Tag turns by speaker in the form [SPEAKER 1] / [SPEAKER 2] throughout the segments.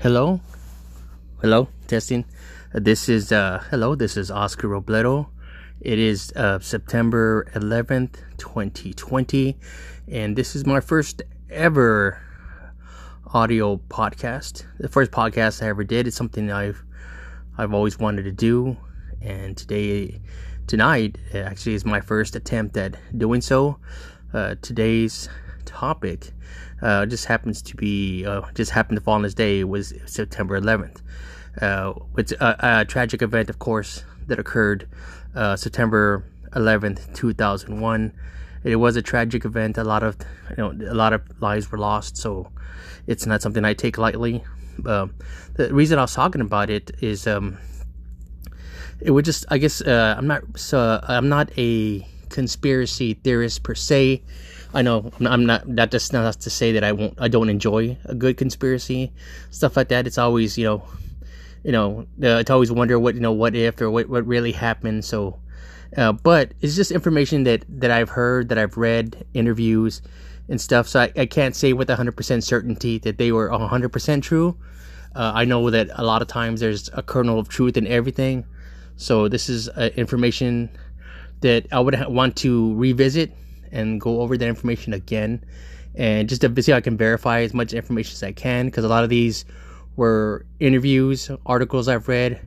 [SPEAKER 1] Hello? Hello? Testing. Uh, this is, uh, hello, this is Oscar Robledo. It is uh, September 11th, 2020, and this is my first ever audio podcast. The first podcast I ever did. It's something I've I've always wanted to do, and today, tonight, actually is my first attempt at doing so. Uh, today's topic uh, just happens to be uh, just happened to fall on this day was September 11th. Uh, it's a, a, tragic event, of course, that occurred uh, September 11th, 2001. It was a tragic event. A lot of you know a lot of lives were lost, so it's not something I take lightly. Uh, the reason I was talking about it is um, it would just I guess uh, I'm not so I'm not a conspiracy theorist per se. I know I'm not. That just not to say that I won't. I don't enjoy a good conspiracy stuff like that. It's always you know, you know, uh, it's always wonder what you know, what if or what what really happened. So, uh, but it's just information that that I've heard, that I've read, interviews and stuff. So I, I can't say with 100% certainty that they were 100% true. Uh, I know that a lot of times there's a kernel of truth in everything. So this is uh, information that I would ha- want to revisit and go over that information again and just to see how I can verify as much information as I can because a lot of these were interviews, articles I've read.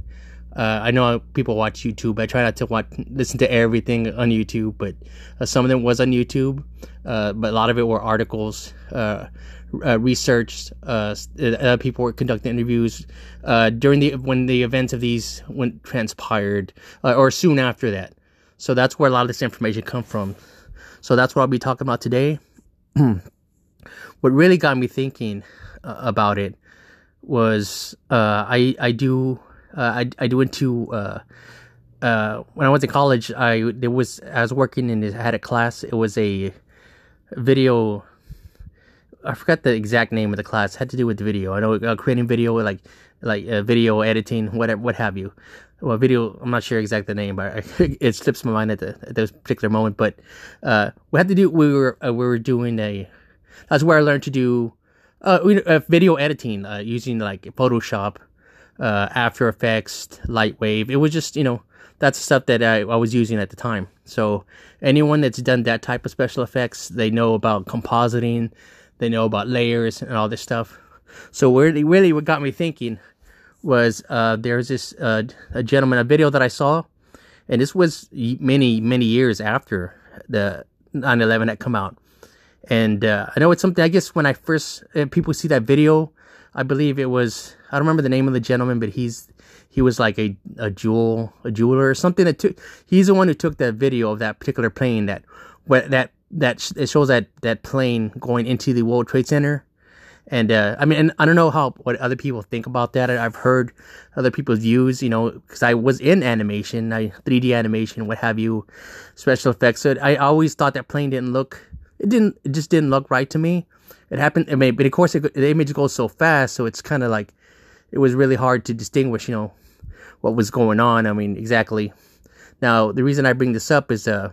[SPEAKER 1] Uh, I know people watch YouTube. I try not to watch, listen to everything on YouTube, but uh, some of them was on YouTube. Uh, but a lot of it were articles, uh, uh, research. Uh, people were conducting interviews during the when the events of these went transpired, or soon after that. So that's where a lot of this information come from. So that's what I'll be talking about today. what really got me thinking uh, about it was uh, I I do uh, I I do into uh, uh, when I went to college I there was I was working in I had a class. It was a video I forgot the exact name of the class. It had to do with video. I know uh, creating video like like video editing whatever what have you well, video. I'm not sure exact the name, but it slips my mind at, the, at this particular moment. But uh, we had to do. We were uh, we were doing a. That's where I learned to do uh, uh video editing uh, using like Photoshop, uh, After Effects, Lightwave. It was just you know that's stuff that I, I was using at the time. So anyone that's done that type of special effects, they know about compositing, they know about layers and all this stuff. So really, really, what got me thinking was uh, there's this uh, a gentleman a video that I saw, and this was many many years after the 9/11 had come out, and uh, I know it's something. I guess when I first uh, people see that video, I believe it was I don't remember the name of the gentleman, but he's he was like a a jewel a jeweler or something that took. He's the one who took that video of that particular plane that that that it shows that that plane going into the World Trade Center and uh, I mean, and I don't know how what other people think about that. I've heard other people's views, you know, because I was in animation, I 3D animation, what have you, special effects. So I always thought that plane didn't look, it didn't, it just didn't look right to me. It happened, I mean, but of course, it, the image goes so fast, so it's kind of like it was really hard to distinguish, you know, what was going on. I mean, exactly. Now, the reason I bring this up is uh,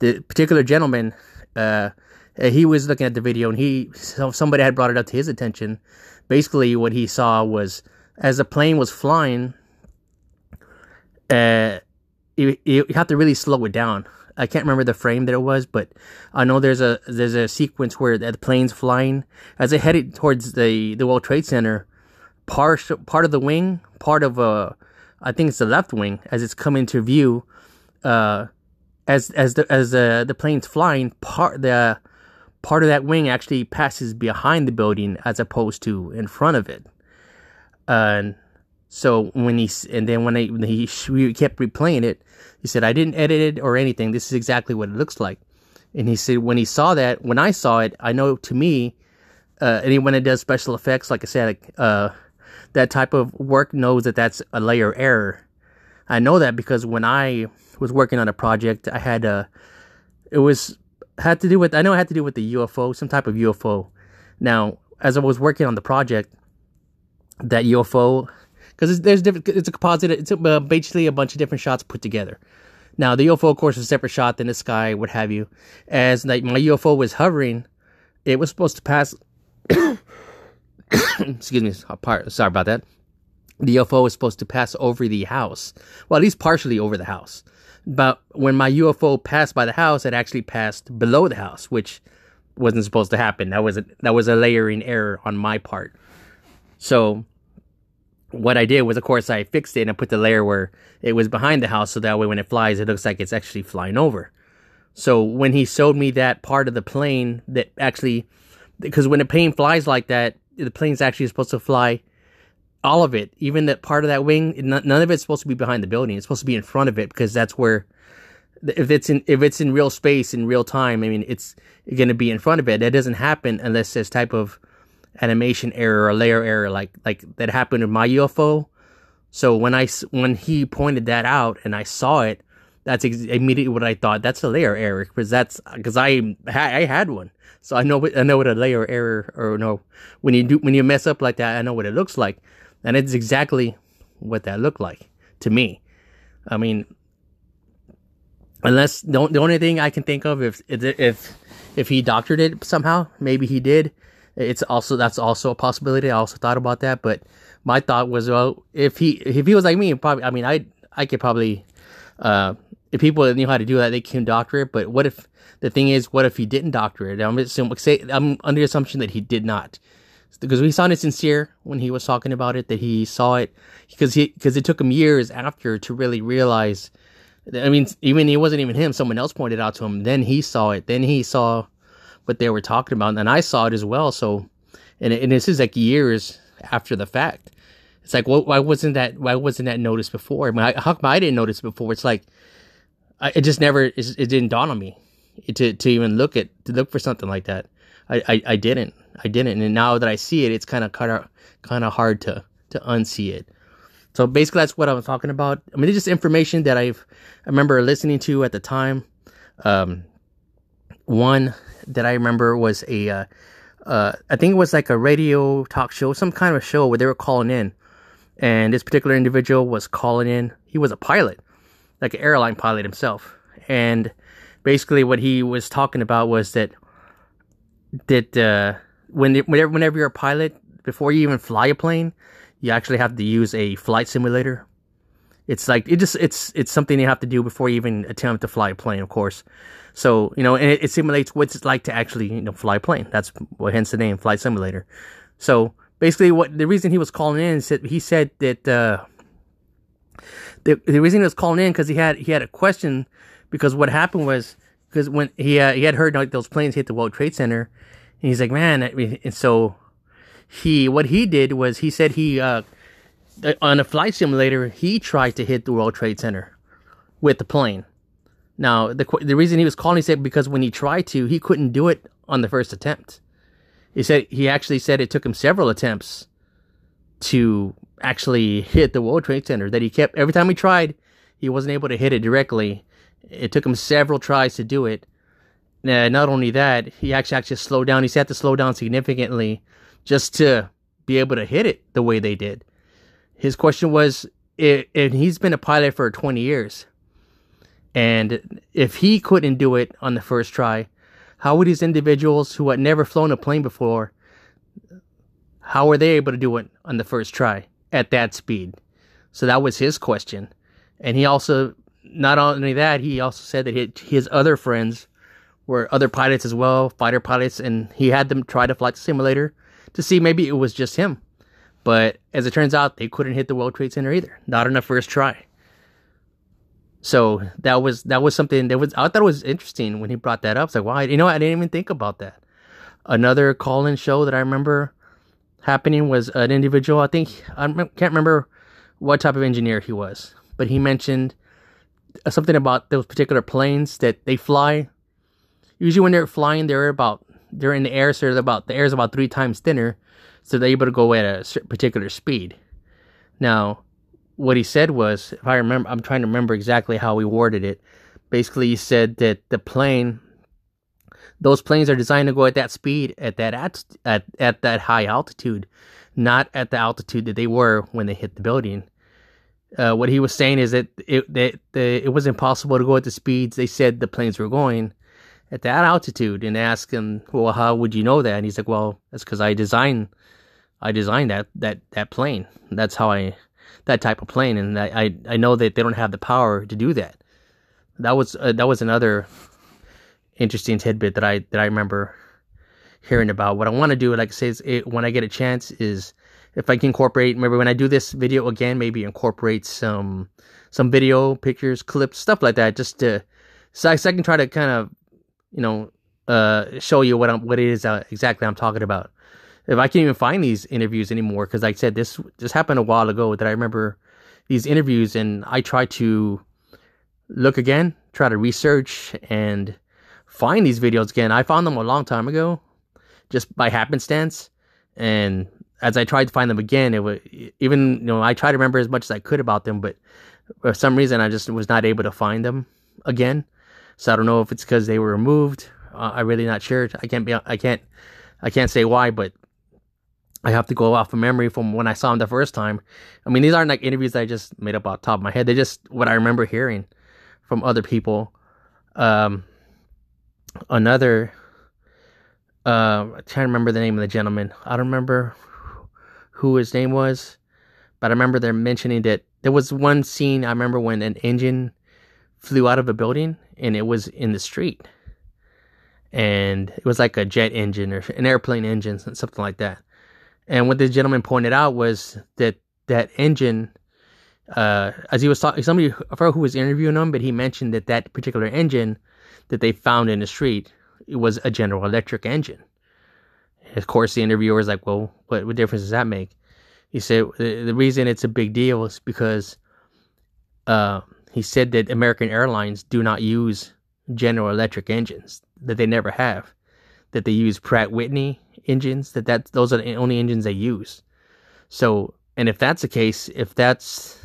[SPEAKER 1] the particular gentleman. Uh, uh, he was looking at the video and he somebody had brought it up to his attention. Basically, what he saw was as the plane was flying, uh, you, you have to really slow it down. I can't remember the frame that it was, but I know there's a there's a sequence where the plane's flying as it headed towards the the World Trade Center. Part part of the wing, part of uh, I think it's the left wing, as it's coming to view, uh, as as the as the the plane's flying, part the part of that wing actually passes behind the building as opposed to in front of it. And uh, so when he and then when, I, when he kept replaying it, he said, "I didn't edit it or anything. This is exactly what it looks like." And he said, when he saw that, when I saw it, I know to me, uh, anyone that does special effects, like I said, uh, that type of work knows that that's a layer error. I know that because when I was working on a project, I had a, it was had to do with I know it had to do with the UFO, some type of UFO. Now, as I was working on the project, that UFO, because there's different, it's a composite. It's a, uh, basically a bunch of different shots put together. Now, the UFO, of course, is a separate shot than the sky, what have you. As like my UFO was hovering, it was supposed to pass. excuse me, sorry about that. The UFO was supposed to pass over the house. Well, at least partially over the house. But when my UFO passed by the house, it actually passed below the house, which wasn't supposed to happen. That was a, that was a layering error on my part. So what I did was, of course, I fixed it and I put the layer where it was behind the house, so that way when it flies, it looks like it's actually flying over. So when he showed me that part of the plane that actually, because when a plane flies like that, the plane's actually supposed to fly all of it, even that part of that wing. None of it's supposed to be behind the building. It's supposed to be in front of it because that's where, if it's in if it's in real space in real time, I mean, it's going to be in front of it. That doesn't happen unless there's type of animation error or layer error like like that happened in my UFO. So when I when he pointed that out and I saw it, that's ex- immediately what I thought. That's a layer error because that's because I I had one, so I know I know what a layer error or no when you do when you mess up like that, I know what it looks like, and it's exactly what that looked like to me. I mean, unless the, the only thing I can think of if if if he doctored it somehow, maybe he did. It's also that's also a possibility. I also thought about that, but my thought was, well, if he if he was like me, probably I mean I I could probably uh, if people knew how to do that, they can doctor it. But what if the thing is, what if he didn't doctor it? I'm assuming, say, I'm under the assumption that he did not, because we sounded sincere when he was talking about it. That he saw it because he because it took him years after to really realize. I mean, even it wasn't even him. Someone else pointed out to him. Then he saw it. Then he saw what they were talking about, and I saw it as well. So, and, and this is like years after the fact. It's like, well, why wasn't that? Why wasn't that noticed before? I mean, how come I didn't notice before? It's like I, it just never it, it didn't dawn on me to to even look at to look for something like that. I, I, I didn't I didn't, and now that I see it, it's kind of kind of kind of hard to to unsee it. So basically, that's what I was talking about. I mean, it's just information that I've I remember listening to at the time. Um, one that I remember was a uh, uh, I think it was like a radio talk show, some kind of show where they were calling in, and this particular individual was calling in. He was a pilot, like an airline pilot himself. And basically, what he was talking about was that that uh, when whenever whenever you're a pilot, before you even fly a plane, you actually have to use a flight simulator. It's like it just it's it's something you have to do before you even attempt to fly a plane, of course. So you know, and it, it simulates what it's like to actually you know fly a plane. That's what hence the name flight simulator. So basically, what the reason he was calling in is that he said that. Uh, the, the reason he was calling in because he had he had a question because what happened was because when he uh, he had heard like those planes hit the World Trade Center, and he's like, man, and so he what he did was he said he uh, on a flight simulator he tried to hit the World Trade Center with the plane. Now the the reason he was calling he said because when he tried to he couldn't do it on the first attempt. He said he actually said it took him several attempts to actually hit the World Trade Center. That he kept every time he tried, he wasn't able to hit it directly. It took him several tries to do it. Uh, not only that, he actually actually slowed down. He had to slow down significantly just to be able to hit it the way they did. His question was, and he's been a pilot for 20 years, and if he couldn't do it on the first try, how would these individuals who had never flown a plane before, how were they able to do it on the first try? at that speed? So that was his question. And he also, not only that, he also said that his other friends were other pilots as well, fighter pilots, and he had them try to fly the simulator to see maybe it was just him. But as it turns out, they couldn't hit the World Trade Center either, not on the first try. So that was that was something that was I thought it was interesting when he brought that up. It's like, why? You know, I didn't even think about that. Another call-in show that I remember happening was an individual. I think I can't remember what type of engineer he was, but he mentioned something about those particular planes that they fly. Usually, when they're flying, they're about they're in the air, so they're about the air is about three times thinner, so they're able to go at a particular speed. Now, what he said was, if I remember, I'm trying to remember exactly how he worded it. Basically, he said that the plane those planes are designed to go at that speed at that at, at at that high altitude, not at the altitude that they were when they hit the building. Uh, what he was saying is that it that the, it was impossible to go at the speeds they said the planes were going at that altitude. And ask him, well, how would you know that? And he's like, well, that's because I designed I designed that that that plane. That's how I that type of plane, and I I, I know that they don't have the power to do that. That was uh, that was another interesting tidbit that I that I remember hearing about. What I want to do, like I say, is it, when I get a chance, is if I can incorporate. Maybe when I do this video again, maybe incorporate some some video, pictures, clips, stuff like that, just to so I, so I can try to kind of you know uh, show you what I'm what it is uh, exactly I'm talking about. If I can't even find these interviews anymore, because like I said, this just happened a while ago that I remember these interviews, and I try to look again, try to research and find these videos again. I found them a long time ago, just by happenstance, and as I tried to find them again, it was even you know I tried to remember as much as I could about them, but for some reason I just was not able to find them again. So I don't know if it's because they were removed. Uh, I'm really not sure. I can't be. I can't. I can't say why, but I have to go off of memory from when I saw them the first time. I mean, these aren't like interviews I just made up off top of my head. They're just what I remember hearing from other people. Um, another. Uh, trying to remember the name of the gentleman. I don't remember who his name was, but I remember they're mentioning that there was one scene I remember when an engine flew out of a building and it was in the street. And it was like a jet engine or an airplane engine, something like that. And what the gentleman pointed out was that that engine, uh, as he was talking, somebody, I forgot who was interviewing him, but he mentioned that that particular engine that they found in the street it was a General Electric engine. Of course, the interviewer was like, "Well, what, what difference does that make?" He said the, the reason it's a big deal is because uh, he said that American Airlines do not use General Electric engines; that they never have. That they use Pratt Whitney engines. That that those are the only engines they use. So, and if that's the case, if that's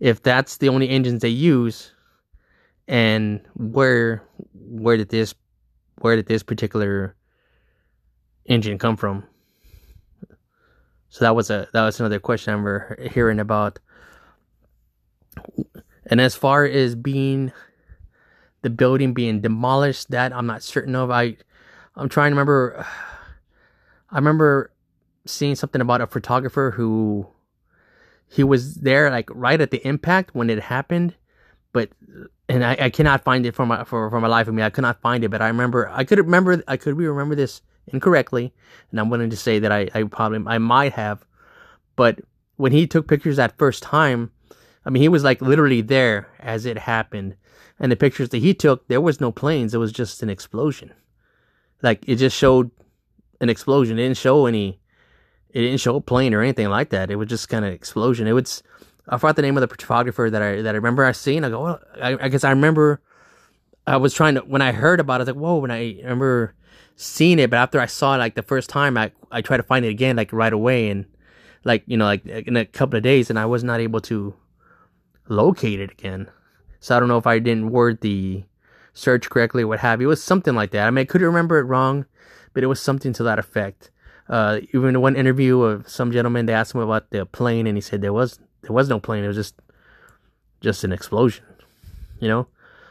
[SPEAKER 1] if that's the only engines they use, and where where did this where did this particular engine come from? So that was a that was another question I remember hearing about. And as far as being the building being demolished, that I'm not certain of. I I'm trying to remember. I remember seeing something about a photographer who he was there like right at the impact when it happened, but and I, I cannot find it for my for, for my life of me. I could not find it, but I remember I could remember I could remember this incorrectly, and I'm willing to say that I, I probably I might have. But when he took pictures that first time, I mean he was like literally there as it happened. And the pictures that he took, there was no planes, it was just an explosion. Like it just showed an explosion. It didn't show any it didn't show a plane or anything like that. It was just kind of explosion. It was I forgot the name of the photographer that I that I remember I seen. I go, well, I, I guess I remember. I was trying to when I heard about it, I was like, whoa! When I remember seeing it, but after I saw it like the first time, I I tried to find it again like right away, and like you know like in a couple of days, and I was not able to locate it again. So I don't know if I didn't word the search correctly or what have you. It was something like that. I mean, I could remember it wrong, but it was something to that effect. Uh, even in one interview of some gentleman, they asked him about the plane, and he said there was there was no plane. It was just just an explosion, you know.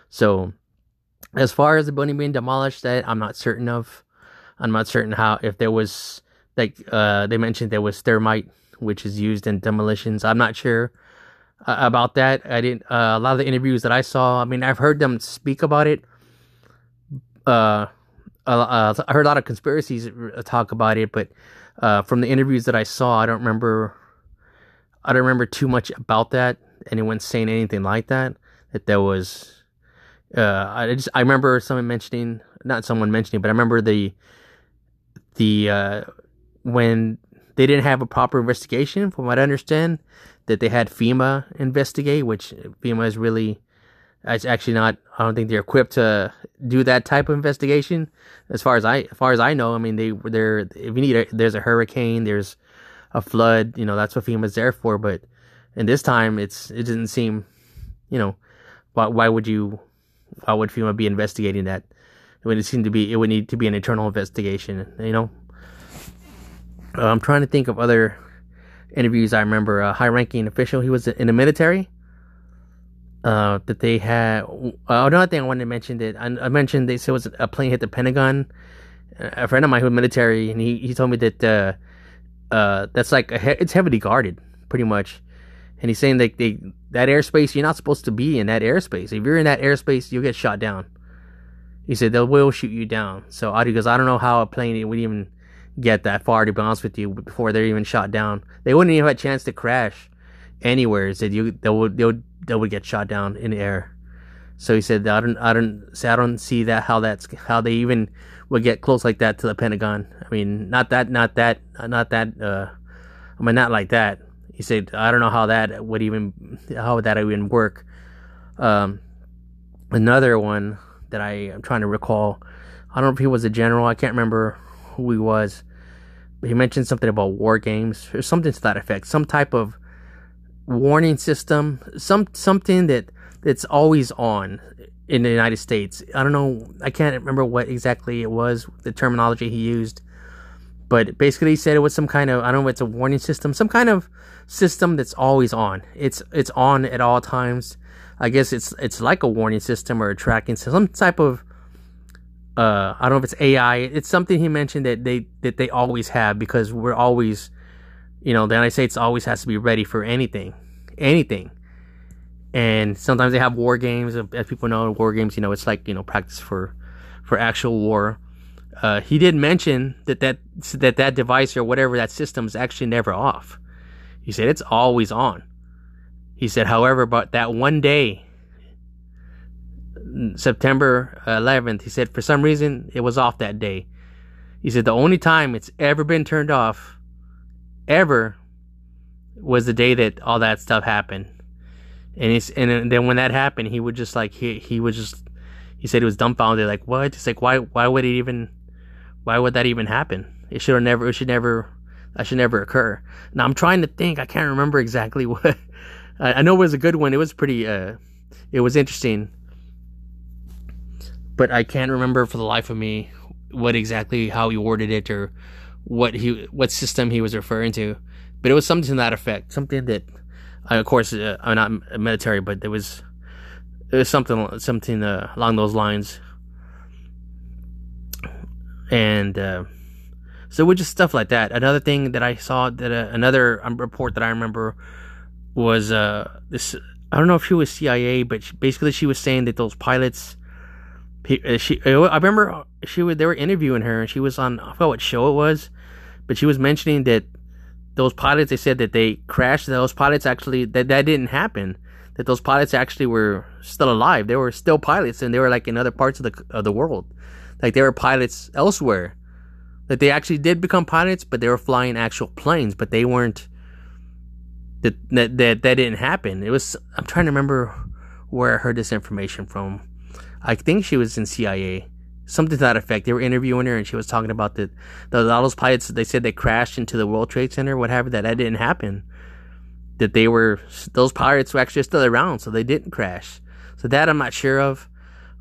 [SPEAKER 1] So as far as the building being demolished, that I'm not certain of. I'm not certain how if there was like uh, they mentioned there was thermite which is used in demolitions. I'm not sure uh, about that. I didn't. Uh, a lot of the interviews that I saw. I mean, I've heard them speak about it. Uh, I heard a lot of conspiracies talk about it, but uh, from the interviews that I saw, I don't remember I don't remember too much about that. Anyone saying anything like that? That there was. Uh, I just I remember someone mentioning, not someone mentioning, but I remember the the uh, when they didn't have a proper investigation, from what I understand, that they had FEMA investigate, which FEMA is really, it's actually not. I don't think they're equipped to do that type of investigation. As far as I, as far as I know, I mean they they're if you need a, there's a hurricane, there's a flood. You know, that's what FEMA's there for. But in this time, it's it didn't seem, you know, why why would you, why would FEMA be investigating that? It would seem to be it would need to be an internal investigation. You know, I'm trying to think of other interviews. I remember a high-ranking official. He was in the military. Uh, that they had. Uh, another thing I wanted to mention that I, I mentioned they said was a plane hit the Pentagon. A friend of mine who was military, and he, he told me that uh, uh, that's like he- it's heavily guarded, pretty much. And he's saying that they that airspace you're not supposed to be in that airspace. If you're in that airspace, you'll get shot down. He said they will shoot you down. So Audi goes, I don't know how a plane would even get that far to be honest with you before they're even shot down. They wouldn't even have a chance to crash anywhere. He said you they would they would they would get shot down in the air. So he said I don't I don't I don't see that how that's how they even would get close like that to the Pentagon. I mean not that not that not that uh I mean not like that. He said I don't know how that would even how would that even work. Um another one that I am trying to recall. I don't know if he was a general. I can't remember who he was. He mentioned something about war games or something to that effect. Some type of warning system. Some something that that's always on in the United States. I don't know. I can't remember what exactly it was. The terminology he used. But basically, he said it was some kind of I don't know. It's a warning system. Some kind of system that's always on. It's it's on at all times. I guess it's it's like a warning system or a tracking system, some type of uh, I don't know if it's AI. It's something he mentioned that they that they always have because we're always, you know, the United States always has to be ready for anything, anything. And sometimes they have war games. As people know, war games, you know, it's like you know practice for for actual war. Uh, he did mention that that that that device or whatever that system is actually never off. He said it's always on. He said, however, but that one day September 11th, he said for some reason it was off that day. He said the only time it's ever been turned off, ever, was the day that all that stuff happened. And he's and then when that happened, he would just like he he was just he said he was dumbfounded, like what? It's like why why would it even why would that even happen? It should have never it should never that should never occur. Now I'm trying to think. I can't remember exactly what. I know it was a good one. It was pretty. Uh, it was interesting but I can't remember for the life of me what exactly how he worded it or what he what system he was referring to. But it was something to that effect, something that, of course, uh, I'm not military, but there was it was something something uh, along those lines, and uh, so with just stuff like that. Another thing that I saw that uh, another um, report that I remember was uh, this. I don't know if she was CIA, but she, basically she was saying that those pilots she, uh, I remember she was, they were interviewing her and she was on, I forgot what show it was, but she was mentioning that those pilots, they said that they crashed. Those pilots actually, that, that didn't happen. That those pilots actually were still alive. They were still pilots and they were like in other parts of the, of the world. Like they were pilots elsewhere. That they actually did become pilots, but they were flying actual planes, but they weren't, that, that, that, that didn't happen. It was, I'm trying to remember where I heard this information from I think she was in CIA, something to that effect. They were interviewing her, and she was talking about the, the all those pilots. They said they crashed into the World Trade Center, whatever. That that didn't happen. That they were those pirates were actually still around, so they didn't crash. So that I'm not sure of.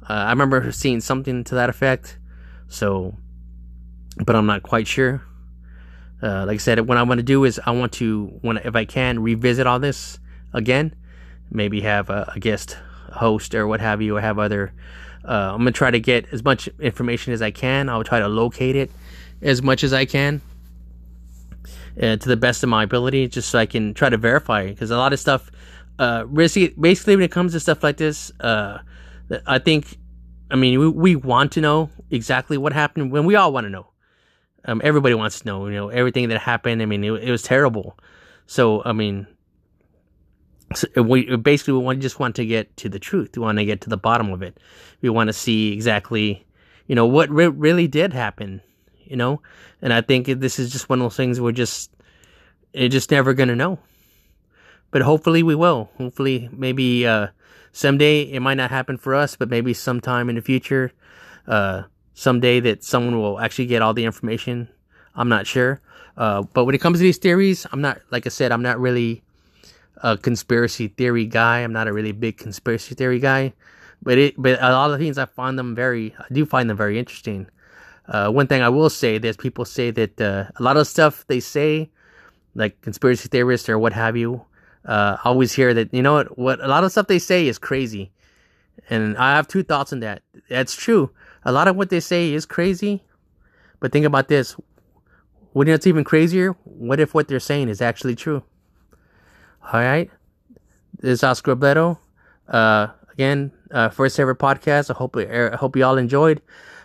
[SPEAKER 1] Uh, I remember seeing something to that effect. So, but I'm not quite sure. Uh, like I said, what I want to do is I want to, when if I can, revisit all this again. Maybe have a, a guest host or what have you, or have other. Uh, I'm gonna try to get as much information as I can. I'll try to locate it as much as I can uh, to the best of my ability, just so I can try to verify. Because a lot of stuff, uh, basically, when it comes to stuff like this, uh, I think, I mean, we, we want to know exactly what happened when we all want to know. Um, everybody wants to know, you know, everything that happened. I mean, it, it was terrible. So, I mean, so we basically we want, just want to get to the truth. We want to get to the bottom of it. We want to see exactly, you know, what re- really did happen. You know, and I think this is just one of those things we're just, it's just never gonna know. But hopefully we will. Hopefully, maybe uh, someday it might not happen for us, but maybe sometime in the future, uh, someday that someone will actually get all the information. I'm not sure. Uh, but when it comes to these theories, I'm not, like I said, I'm not really a conspiracy theory guy. I'm not a really big conspiracy theory guy, but it but a lot of things I find them very I do find them very interesting. Uh, one thing I will say, there's people say that uh, a lot of stuff they say, like conspiracy theorists or what have you, uh, always hear that you know what what a lot of stuff they say is crazy, and I have two thoughts on that. That's true. A lot of what they say is crazy, but think about this: Wouldn't it's even crazier? What if what they're saying is actually true? All right. This is Oscar Robledo. Uh, again, uh, first ever podcast. I hope I hope you all enjoyed.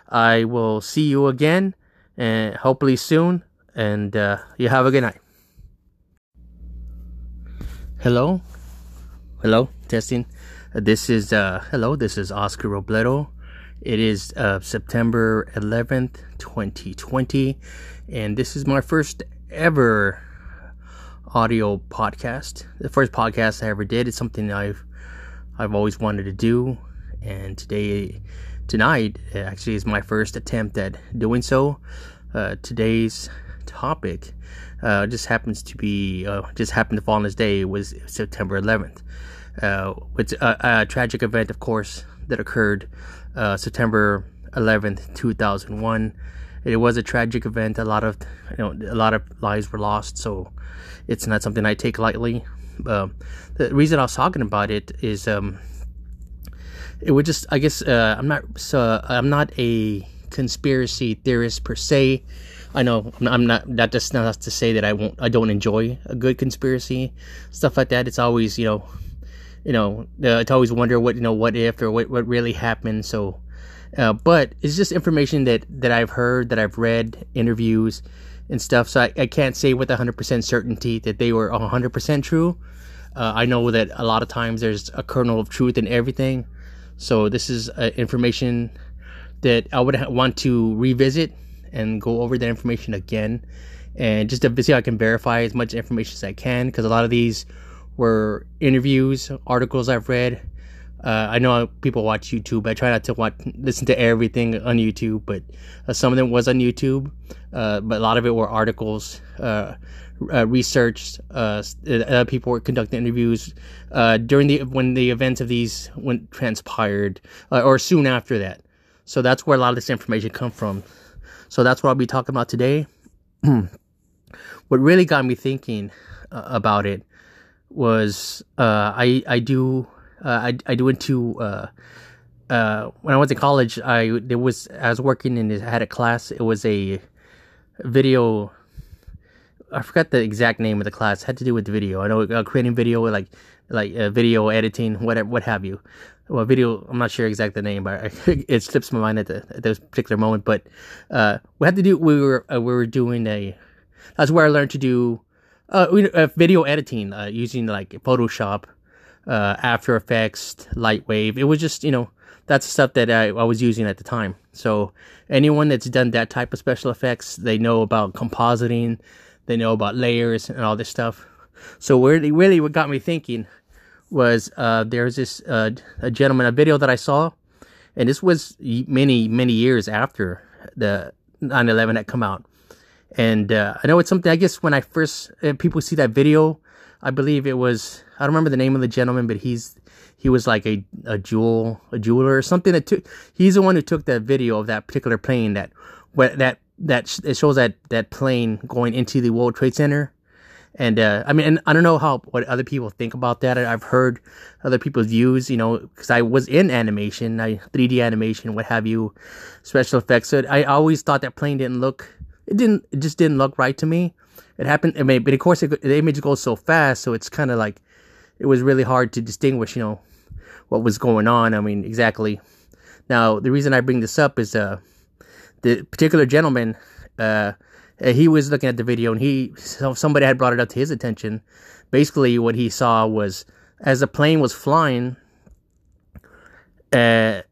[SPEAKER 1] I will see you again, and hopefully soon. And uh, you have a good night. Hello, hello, testing. Uh, this is uh, hello. This is Oscar Robledo. It is uh, September 11th, 2020, and this is my first ever audio podcast. The first podcast I ever did. It's something I've I've always wanted to do, and today, tonight, actually is my first attempt at doing so. Uh, today's topic uh, just happens to be uh, just happened to fall on this day it was September 11th. Uh, it's a, a, tragic event, of course, that occurred uh, September 11th, 2001. It was a tragic event. A lot of you know a lot of lives were lost, so it's not something I take lightly. Uh, the reason I was talking about it is um, it would just I guess uh, I'm not so I'm not a conspiracy theorist per se. I know I'm not that just not to say that I won't I don't enjoy a good conspiracy stuff like that. It's always you know you know uh, always wonder what you know what if or what what really happened. So, uh, but it's just information that that I've heard that I've read interviews and stuff. So I, I can't say with 100% certainty that they were 100% true. Uh, I know that a lot of times there's a kernel of truth in everything. So this is uh, information that I would want to revisit and go over that information again, and just to see how I can verify as much information as I can. Because a lot of these were interviews, articles I've read. Uh, I know people watch YouTube. I try not to watch, listen to everything on YouTube, but uh, some of them was on YouTube. Uh, but a lot of it were articles, uh, uh, research. Uh, people were conducting interviews during the when the events of these went transpired, or soon after that. So that's where a lot of this information come from. So that's what I'll be talking about today. what really got me thinking about it was I I do I I do to. uh, uh, when I went to college I there was I was working in I had a class. It was a video I forgot the exact name of the class. It had to do with video. I know uh, creating video like like uh, video editing whatever what have you. Well video I'm not sure exact the name but it slips my mind at, the, at this particular moment. But uh, we had to do we were uh, we were doing a that's where I learned to do uh, uh, video editing uh, using like Photoshop, uh, After Effects, Lightwave. It was just you know that's stuff that I, I was using at the time. So anyone that's done that type of special effects, they know about compositing, they know about layers and all this stuff. So really, really, what got me thinking was uh, there's this uh, a gentleman, a video that I saw, and this was many many years after the 9/11 had come out and uh, I know it's something. I guess when I first uh, people see that video, I believe it was I don't remember the name of the gentleman, but he's he was like a a jewel a jeweler or something that took. He's the one who took that video of that particular plane that that that it shows that that plane going into the World Trade Center. And uh, I mean, and I don't know how what other people think about that. I've heard other people's views, you know, because I was in animation, I 3D animation, what have you, special effects. So I always thought that plane didn't look it didn't it just didn't look right to me. It happened. I mean, but of course, it, the image goes so fast, so it's kind of like it was really hard to distinguish. You know what was going on. I mean, exactly. Now, the reason I bring this up is uh, the particular gentleman. Uh, he was looking at the video, and he somebody had brought it up to his attention. Basically, what he saw was as the plane was flying, uh,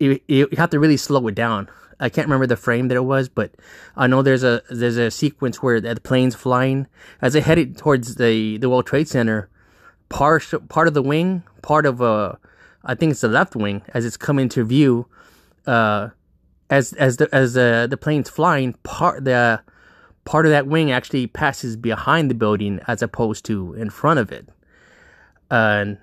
[SPEAKER 1] you, you have to really slow it down I can't remember the frame that it was, but I know there's a there's a sequence where the plane's flying as it headed towards the the World Trade Center. Part part of the wing, part of uh, I think it's the left wing, as it's coming to view, uh, as as the as the the plane's flying, part the part of that wing actually passes behind the building as opposed to in front of it. And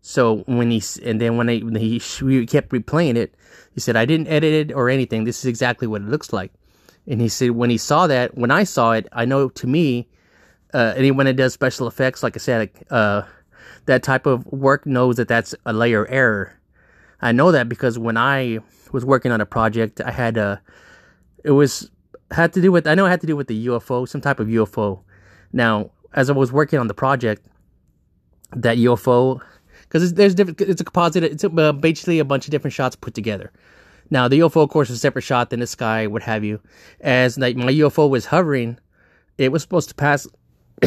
[SPEAKER 1] so when he and then when, I, he kept replaying it, he said, I didn't edit it or anything. This is exactly what it looks like. And he said, when he saw that, when I saw it, I know to me, uh, anyone that does special effects, like I said, uh, that type of work knows that that's a layer error. I know that because when I was working on a project, I had a, it was had to do with I know it had to do with the UFO, some type of UFO. Now, as I was working on the project, that UFO, because there's different, it's a composite. It's a, uh, basically a bunch of different shots put together. Now, the UFO, of course, was a separate shot than the sky, what have you. As like my UFO was hovering, it was supposed to pass.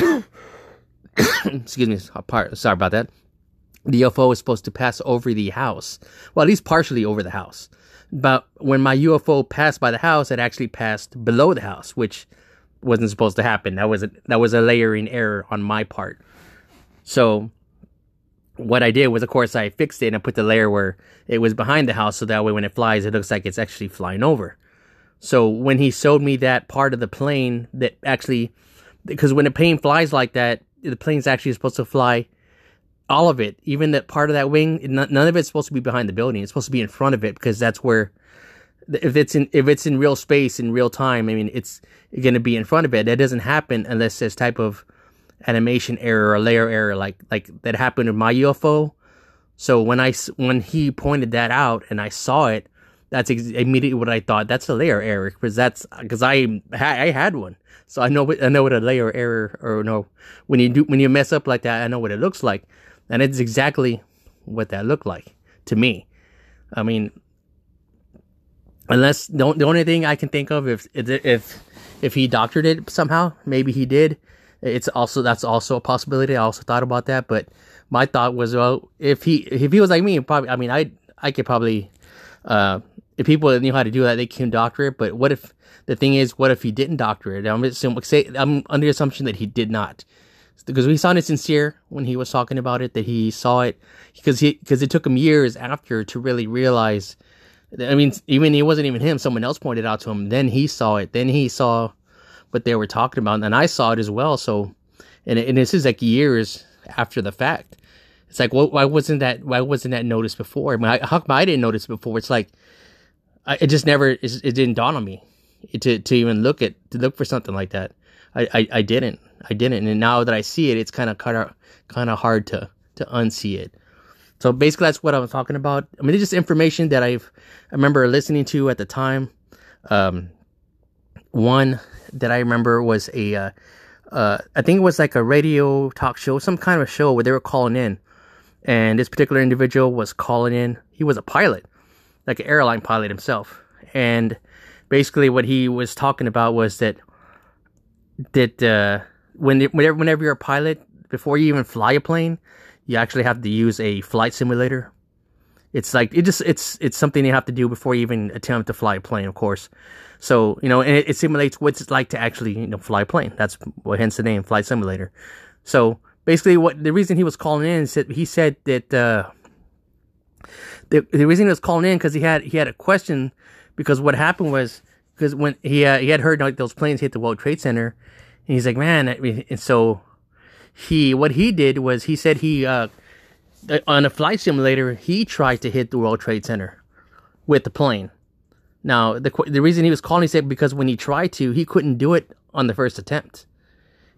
[SPEAKER 1] excuse me, sorry about that. The UFO was supposed to pass over the house, well, at least partially over the house. But when my UFO passed by the house, it actually passed below the house, which wasn't supposed to happen. That was a, that was a layering error on my part. So what I did was, of course, I fixed it and I put the layer where it was behind the house, so that way when it flies, it looks like it's actually flying over. So when he showed me that part of the plane that actually, because when a plane flies like that, the plane's actually supposed to fly all of it, even that part of that wing. None of it's supposed to be behind the building. It's supposed to be in front of it because that's where, if it's in if it's in real space in real time, I mean, it's going to be in front of it. That doesn't happen unless there's type of animation error or layer error like like that happened with my UFO. So when I when he pointed that out and I saw it, that's ex- immediately what I thought. That's a layer error because that's because I I had one, so I know what I know what a layer error or no when you do when you mess up like that, I know what it looks like, and it's exactly what that looked like to me. I mean, unless the, the only thing I can think of if if if he doctored it somehow, maybe he did. It's also that's also a possibility. I also thought about that, but my thought was, well, if he if he was like me, probably. I mean, I I could probably, uh, if people knew how to do that, they can doctor it. But what if the thing is, what if he didn't doctor it? I'm assuming, say I'm under the assumption that he did not, because we sounded sincere when he was talking about it. That he saw it because he because it took him years after to really realize. I mean, even it wasn't even him. Someone else pointed out to him. Then he saw it. Then he saw what they were talking about, and I saw it as well. So, and and this is like years after the fact. It's like, well, why wasn't that? Why wasn't that noticed before? I mean, how come I didn't notice before? It's like, I, it just never, it, it didn't dawn on me to to even look at to look for something like that. I, I, I didn't, I didn't, and now that I see it, it's kind of kind of kind of hard to to unsee it. So basically, that's what I'm talking about. I mean, it's just information that I've I remember listening to at the time. Um, one that I remember was a, uh, uh, I think it was like a radio talk show, some kind of show where they were calling in, and this particular individual was calling in. He was a pilot, like an airline pilot himself, and basically what he was talking about was that that uh, when whenever whenever you're a pilot, before you even fly a plane, you actually have to use a flight simulator. It's like it just it's it's something you have to do before you even attempt to fly a plane, of course. So, you know, and it, it simulates what it's like to actually, you know, fly a plane. That's what hence the name, Flight Simulator. So basically what the reason he was calling in is that he said that, uh, the, the reason he was calling in because he had, he had a question because what happened was, because when he, uh, he had heard like those planes hit the World Trade Center and he's like, man, and so he, what he did was he said he, uh, on a flight simulator, he tried to hit the World Trade Center with the plane now, the the reason he was calling, he said because when he tried to, he couldn't do it on the first attempt.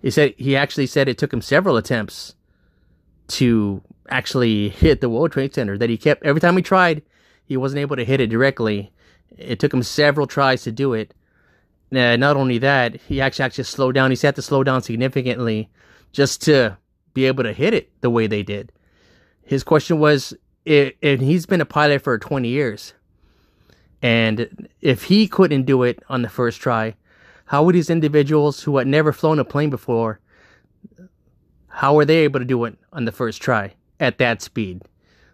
[SPEAKER 1] He said he actually said it took him several attempts to actually hit the World Trade Center. That he kept every time he tried, he wasn't able to hit it directly. It took him several tries to do it. Uh, not only that, he actually actually slowed down. He had to slow down significantly just to be able to hit it the way they did. His question was, and he's been a pilot for 20 years. And if he couldn't do it on the first try, how would these individuals who had never flown a plane before, how were they able to do it on the first try at that speed?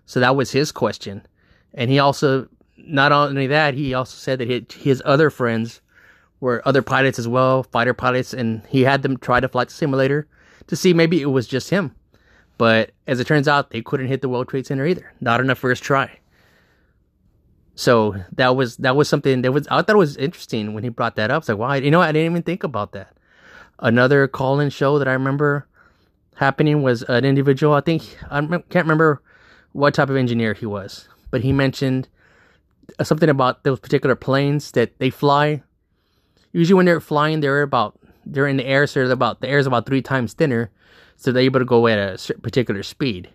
[SPEAKER 1] So that was his question. And he also, not only that, he also said that his other friends were other pilots as well, fighter pilots, and he had them try to fly the simulator to see maybe it was just him. But as it turns out, they couldn't hit the World Trade Center either, not on the first try. So that was that was something that was I thought it was interesting when he brought that up. It's like, why? You know, I didn't even think about that. Another call-in show that I remember happening was an individual. I think I can't remember what type of engineer he was, but he mentioned uh, something about those particular planes that they fly. Usually, when they're flying, they're about they're in the air, so about the air is about three times thinner, so they're able to go at a particular speed.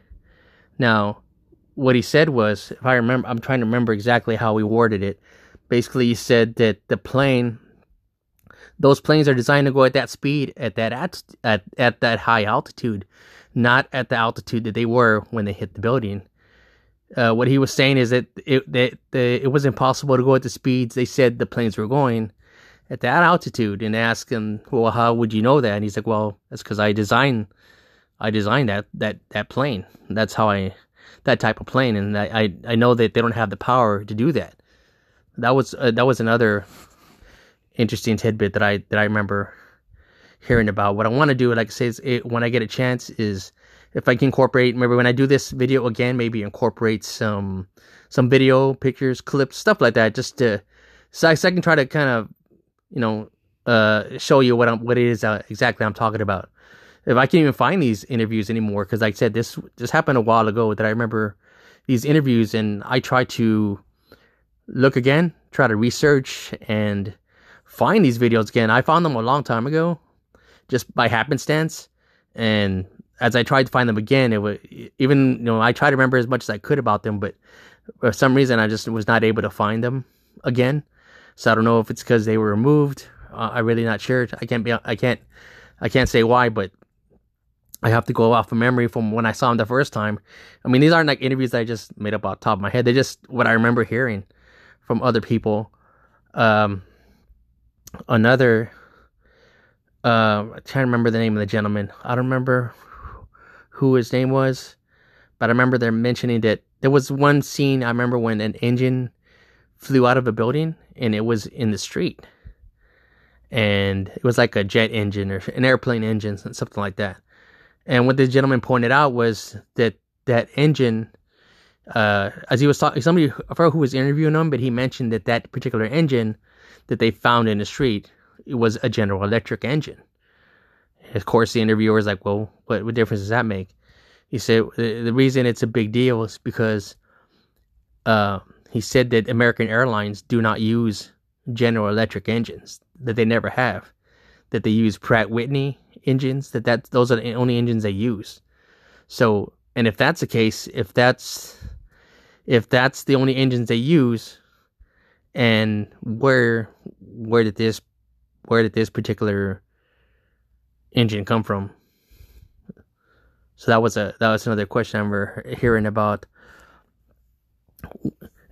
[SPEAKER 1] Now, what he said was, if I remember, I'm trying to remember exactly how he worded it. Basically, he said that the plane those planes are designed to go at that speed at that at at, at that high altitude, not at the altitude that they were when they hit the building. Uh, what he was saying is that it that the, it was impossible to go at the speeds they said the planes were going at that altitude. And ask him, well, how would you know that? And he's like, well, that's because I designed I designed that that that plane. That's how I that type of plane, and I I, I know that they don't have the power to do that. That was uh, that was another interesting tidbit that I that I remember hearing about. What I want to do, like I say, is it, when I get a chance, is if I can incorporate. Maybe when I do this video again, maybe incorporate some some video, pictures, clips, stuff like that, just to so I, so I can try to kind of you know uh, show you what I'm what it is uh, exactly I'm talking about. If I can't even find these interviews anymore, because like I said, this this happened a while ago that I remember these interviews, and I try to look again, try to research and find these videos again. I found them a long time ago, just by happenstance. And as I tried to find them again, it was even you know I tried to remember as much as I could about them, but for some reason I just was not able to find them again. So I don't know if it's because they were removed. Uh, I'm really not sure. I can't be. I can't. I can't say why, but I have to go off of memory from when I saw them the first time. I mean, these aren't like interviews that I just made up off top of my head. They're just what I remember hearing from other people. Um, another, uh, I can't remember the name of the gentleman. I don't remember who his name was, but I remember they're mentioning that there was one scene I remember when an engine flew out of a building and it was in the street. And it was like a jet engine or an airplane engine, something like that. And what this gentleman pointed out was that that engine uh, as he was talking, somebody I forgot who was interviewing him, but he mentioned that that particular engine that they found in the street it was a General Electric engine. Of course, the interviewer was like, "Well, what, what difference does that make?" He said the, the reason it's a big deal is because uh, he said that American Airlines do not use General Electric engines; that they never have. That they use Pratt Whitney engines. That that those are the only engines they use. So, and if that's the case, if that's if that's the only engines they use, and where where did this where did this particular engine come from? So that was a that was another question I remember hearing about.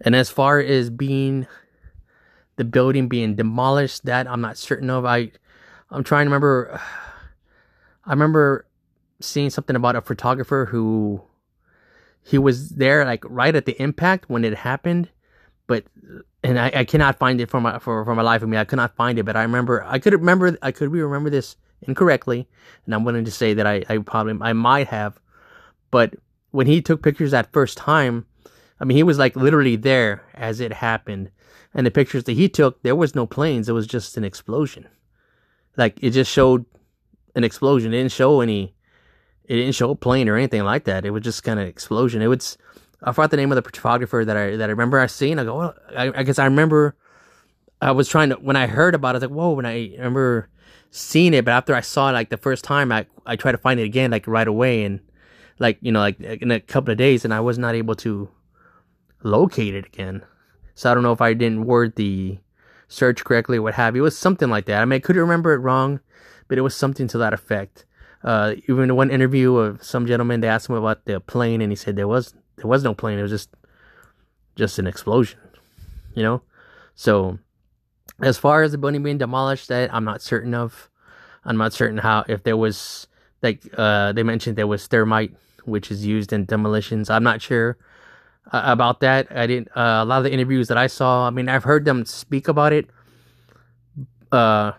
[SPEAKER 1] And as far as being the building being demolished, that I'm not certain of. I I'm trying to remember. I remember seeing something about a photographer who he was there like right at the impact when it happened, but and I, I cannot find it for my for, for my life of me. I could not find it, but I remember I could remember I could remember this incorrectly, and I'm willing to say that I, I probably I might have, but when he took pictures that first time, I mean he was like literally there as it happened, and the pictures that he took there was no planes, it was just an explosion, like it just showed an explosion. It didn't show any it didn't show a plane or anything like that. It was just kind of explosion. It was I forgot the name of the photographer that I that I remember I seen. I go, well, I, I guess I remember. I was trying to when I heard about it, I was like, whoa! When I remember seeing it, but after I saw it like the first time, I I tried to find it again like right away, and like you know like in a couple of days, and I was not able to locate it again. So I don't know if I didn't word the search correctly, or what have you. It was something like that. I mean, I couldn't remember it wrong, but it was something to that effect. Uh, even one interview of some gentleman, they asked him about the plane, and he said there was there was no plane. It was just just an explosion, you know. So, as far as the building being demolished, that I'm not certain of. I'm not certain how if there was like uh, they mentioned there was thermite which is used in demolitions. I'm not sure uh, about that. I didn't. Uh, a lot of the interviews that I saw, I mean, I've heard them speak about it. Uh,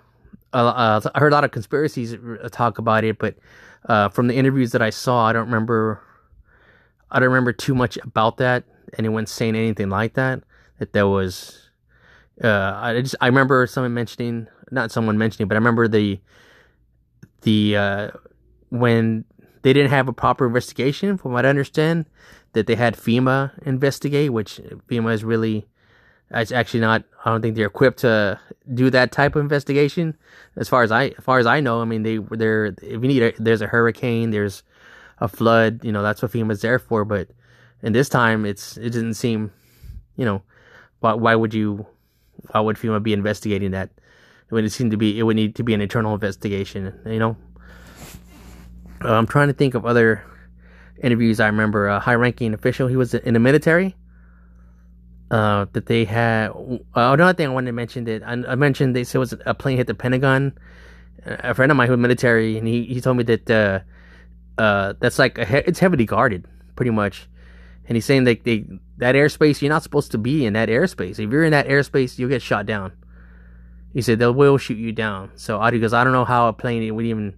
[SPEAKER 1] uh, I heard a lot of conspiracies talk about it, but uh, from the interviews that I saw, I don't remember. I don't remember too much about that. Anyone saying anything like that? That there was. Uh, I just I remember someone mentioning, not someone mentioning, but I remember the the uh, when they didn't have a proper investigation, from what I understand, that they had FEMA investigate, which FEMA is really it's actually not. I don't think they're equipped to do that type of investigation. As far as I, as far as I know, I mean, they they're if you need a, there's a hurricane, there's a flood. You know, that's what FEMA's there for. But in this time, it's it didn't seem, you know, why why would you, why would FEMA be investigating that It would seem to be it would need to be an internal investigation. You know, uh, I'm trying to think of other interviews. I remember a high-ranking official. He was in the military. Uh, that they had. Uh, another thing I wanted to mention that I, I mentioned they said was a plane hit the Pentagon. A friend of mine who was military, and he, he told me that uh, that's like he- it's heavily guarded, pretty much. And he's saying that they that airspace you're not supposed to be in that airspace. If you're in that airspace, you'll get shot down. He said they will shoot you down. So I because I don't know how a plane would even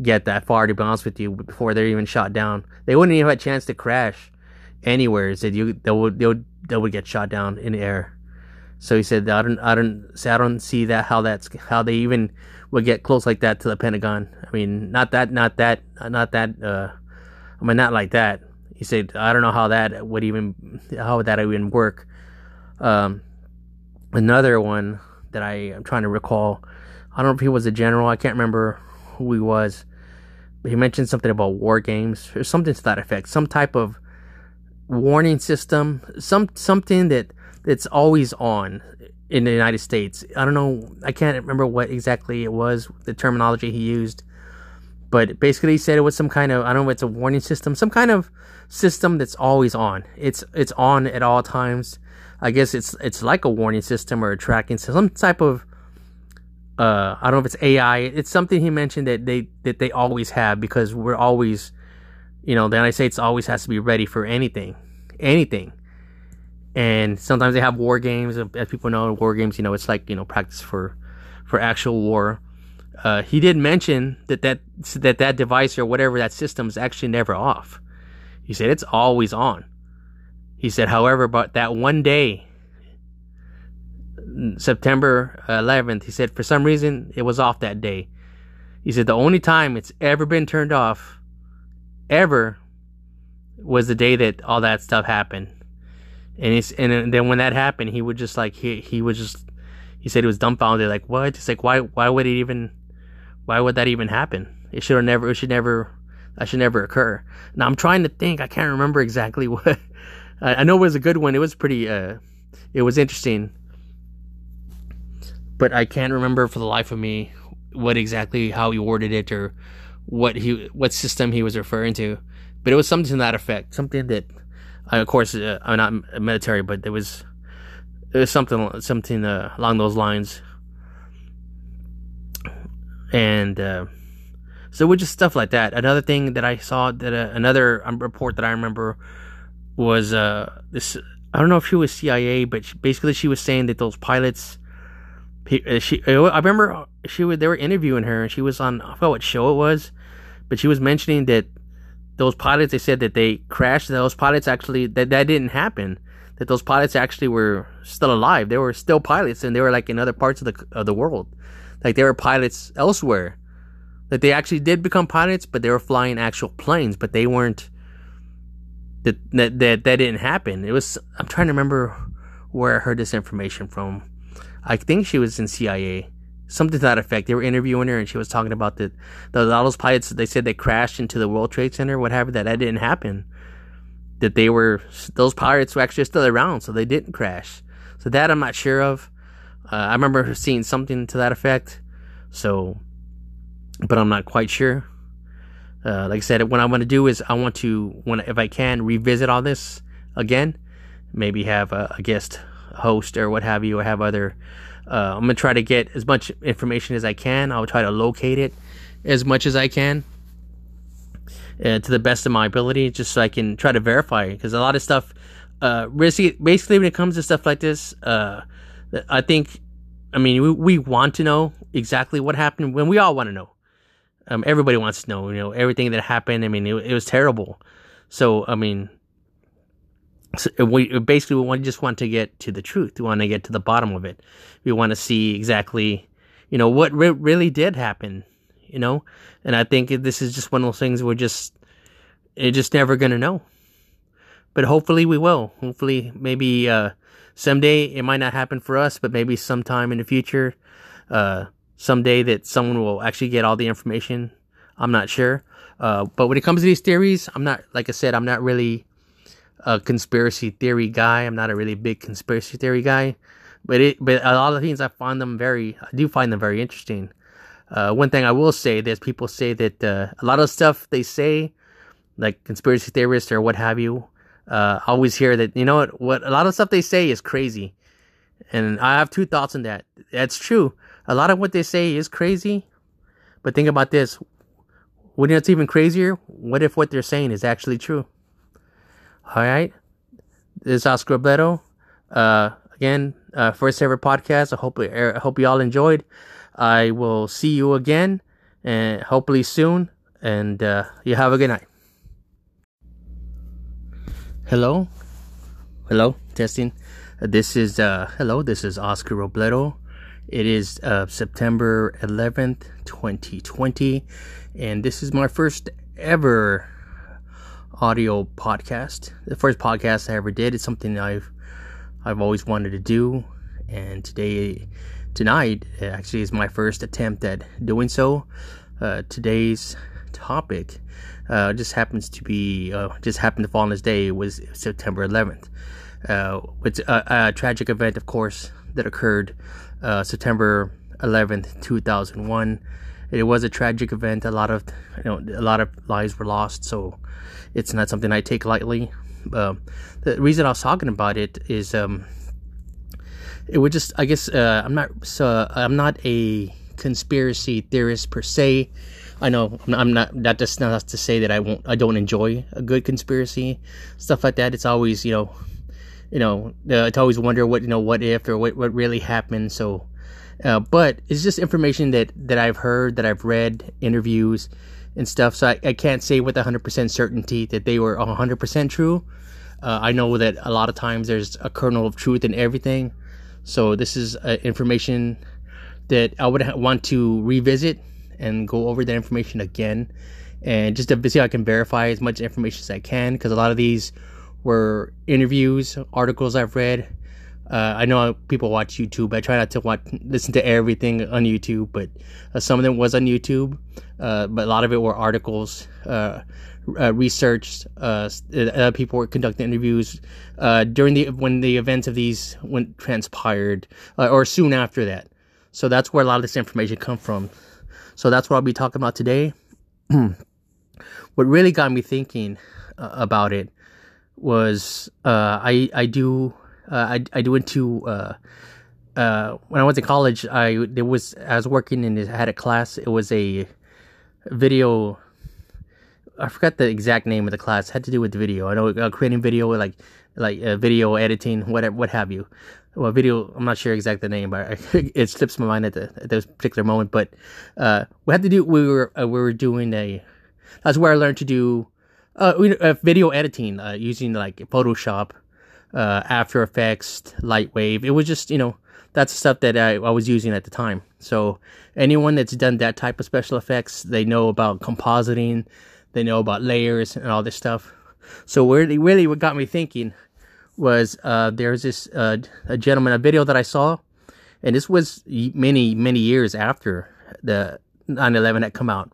[SPEAKER 1] get that far to be honest with you before they're even shot down. They wouldn't even have a chance to crash anywhere. He said you they would they would they would get shot down in the air. So he said I don't I don't I don't see that how that's how they even would get close like that to the Pentagon. I mean not that not that not that uh I mean not like that. He said I don't know how that would even how would that even work. Um another one that I am trying to recall. I don't know if he was a general. I can't remember who he was. But he mentioned something about war games or something to that effect. Some type of warning system. Some something that that's always on in the United States. I don't know. I can't remember what exactly it was. The terminology he used. But basically, he said it was some kind of I don't know. It's a warning system. Some kind of system that's always on. It's it's on at all times I guess it's it's like a warning system or a tracking system, some type of uh, I don't know if it's AI. It's something he mentioned that they that they always have because we're always, you know, the United States always has to be ready for anything, anything. And sometimes they have war games, as people know, war games. You know, it's like you know practice for for actual war. Uh, he did mention that that that that device or whatever that system is actually never off. He said it's always on. He said, however, but that one day, September 11th, he said, for some reason, it was off that day. He said, the only time it's ever been turned off, ever, was the day that all that stuff happened. And and then when that happened, he would just like, he, he was just, he said he was dumbfounded, like, what? It's like, why, why would it even, why would that even happen? It should have never, it should never, that should never occur. Now I'm trying to think, I can't remember exactly what, I know it was a good one. It was pretty. Uh, it was interesting, but I can't remember for the life of me what exactly how he worded it or what he what system he was referring to. But it was something to that effect. Something that, of course, uh, I'm not military, but there was it was something something uh, along those lines. And uh, so, with just stuff like that. Another thing that I saw that uh, another um, report that I remember was uh this I don't know if she was CIA, but she, basically she was saying that those pilots. Uh, she, uh, I remember she was they were interviewing her, and she was on I forgot what show it was, but she was mentioning that those pilots. They said that they crashed. Those pilots actually that that didn't happen. That those pilots actually were still alive. They were still pilots, and they were like in other parts of the of the world, like they were pilots elsewhere. That they actually did become pilots, but they were flying actual planes, but they weren't that that that, that didn't happen. It was I'm trying to remember where I heard this information from. I think she was in CIA, something to that effect. They were interviewing her, and she was talking about the, the those pilots. They said they crashed into the World Trade Center, whatever. That that didn't happen. That they were those pirates were actually still around, so they didn't crash. So that I'm not sure of. Uh, I remember seeing something to that effect. So, but I'm not quite sure. Uh, like I said, what I want to do is I want to, when if I can, revisit all this again. Maybe have a, a guest host or what have you, or have other. Uh, I'm gonna try to get as much information as I can. I'll try to locate it as much as I can uh, to the best of my ability, just so I can try to verify. Because a lot of stuff, uh, basically, when it comes to stuff like this, uh, I think, I mean, we, we want to know exactly what happened when we all want to know. Um, everybody wants to know, you know, everything that happened. I mean, it, it was terrible. So, I mean, so we basically we just want to get to the truth. We want to get to the bottom of it. We want to see exactly, you know, what re- really did happen. You know, and I think this is just one of those things we're just, it's just never gonna know. But hopefully we will. Hopefully, maybe uh, someday it might not happen for us, but maybe sometime in the future, uh, someday that someone will actually get all the information. I'm not sure. Uh, but when it comes to these theories, I'm not, like I said, I'm not really a conspiracy theory guy. I'm not a really big conspiracy theory guy. but it but a lot of things I find them very I do find them very interesting. Uh, one thing I will say, there's people say that uh, a lot of stuff they say, like conspiracy theorists or what have you, uh, always hear that you know what what a lot of stuff they say is crazy, and I have two thoughts on that. That's true. A lot of what they say is crazy, but think about this: wouldn't it's even crazier? What if what they're saying is actually true? All right, this is Oscar Robledo. Uh, again, uh, first ever podcast. I hope I hope you all enjoyed. I will see you again, and hopefully soon. And uh, you have a good night. Hello, hello, testing. Uh, this is uh, hello. This is Oscar Robledo. It is uh, September 11th, 2020, and this is my first ever audio podcast. The first podcast I ever did. It's something I've I've always wanted to do, and today, tonight, actually is my first attempt at doing so. Uh, today's topic uh, just happens to be uh, just happened to fall on this day was September 11th. Uh, it's a, a, tragic event, of course, that occurred uh, September 11th, 2001. It was a tragic event. A lot of you know a lot of lives were lost, so it's not something I take lightly. Uh, the reason I was talking about it is um, it would just I guess uh, I'm not so I'm not a conspiracy theorist per se. I know I'm not that just not to say that I won't I don't enjoy a good conspiracy stuff like that. It's always you know you know uh, it's always wonder what you know what if or what what really happened. So. Uh, but it's just information that, that I've heard, that I've read, interviews, and stuff. So I, I can't say with 100% certainty that they were 100% true. Uh, I know that a lot of times there's a kernel of truth in everything. So this is uh, information that I would ha- want to revisit and go over that information again. And just to see how I can verify as much information as I can, because a lot of these were interviews, articles I've read, uh, I know people watch YouTube. I try not to watch, listen to everything on YouTube, but uh, some of them was on YouTube. Uh, but a lot of it were articles, uh, uh, research. Uh, people were conducting interviews during the when the events of these went transpired, or soon after that. So that's where a lot of this information come from. So that's what I'll be talking about today. what really got me thinking about it was I I do uh, I I went to uh, uh, when I went to college. I there was I was working and I had a class. It was a video. I forgot the exact name of the class. It had to do with video. I know uh, creating video, like like uh, video editing, whatever, what have you. Well, video. I'm not sure exact the name, but it slips my mind at the at this particular moment. But uh, we had to do. We were uh, we were doing a. That's where I learned to do uh video editing uh, using like Photoshop uh, After Effects, Lightwave. It was just, you know, that's stuff that I, I was using at the time. So anyone that's done that type of special effects, they know about compositing, they know about layers and all this stuff. So really, really, what got me thinking was uh, there's this uh, a gentleman, a video that I saw, and this was many, many years after the 9/11 had come out.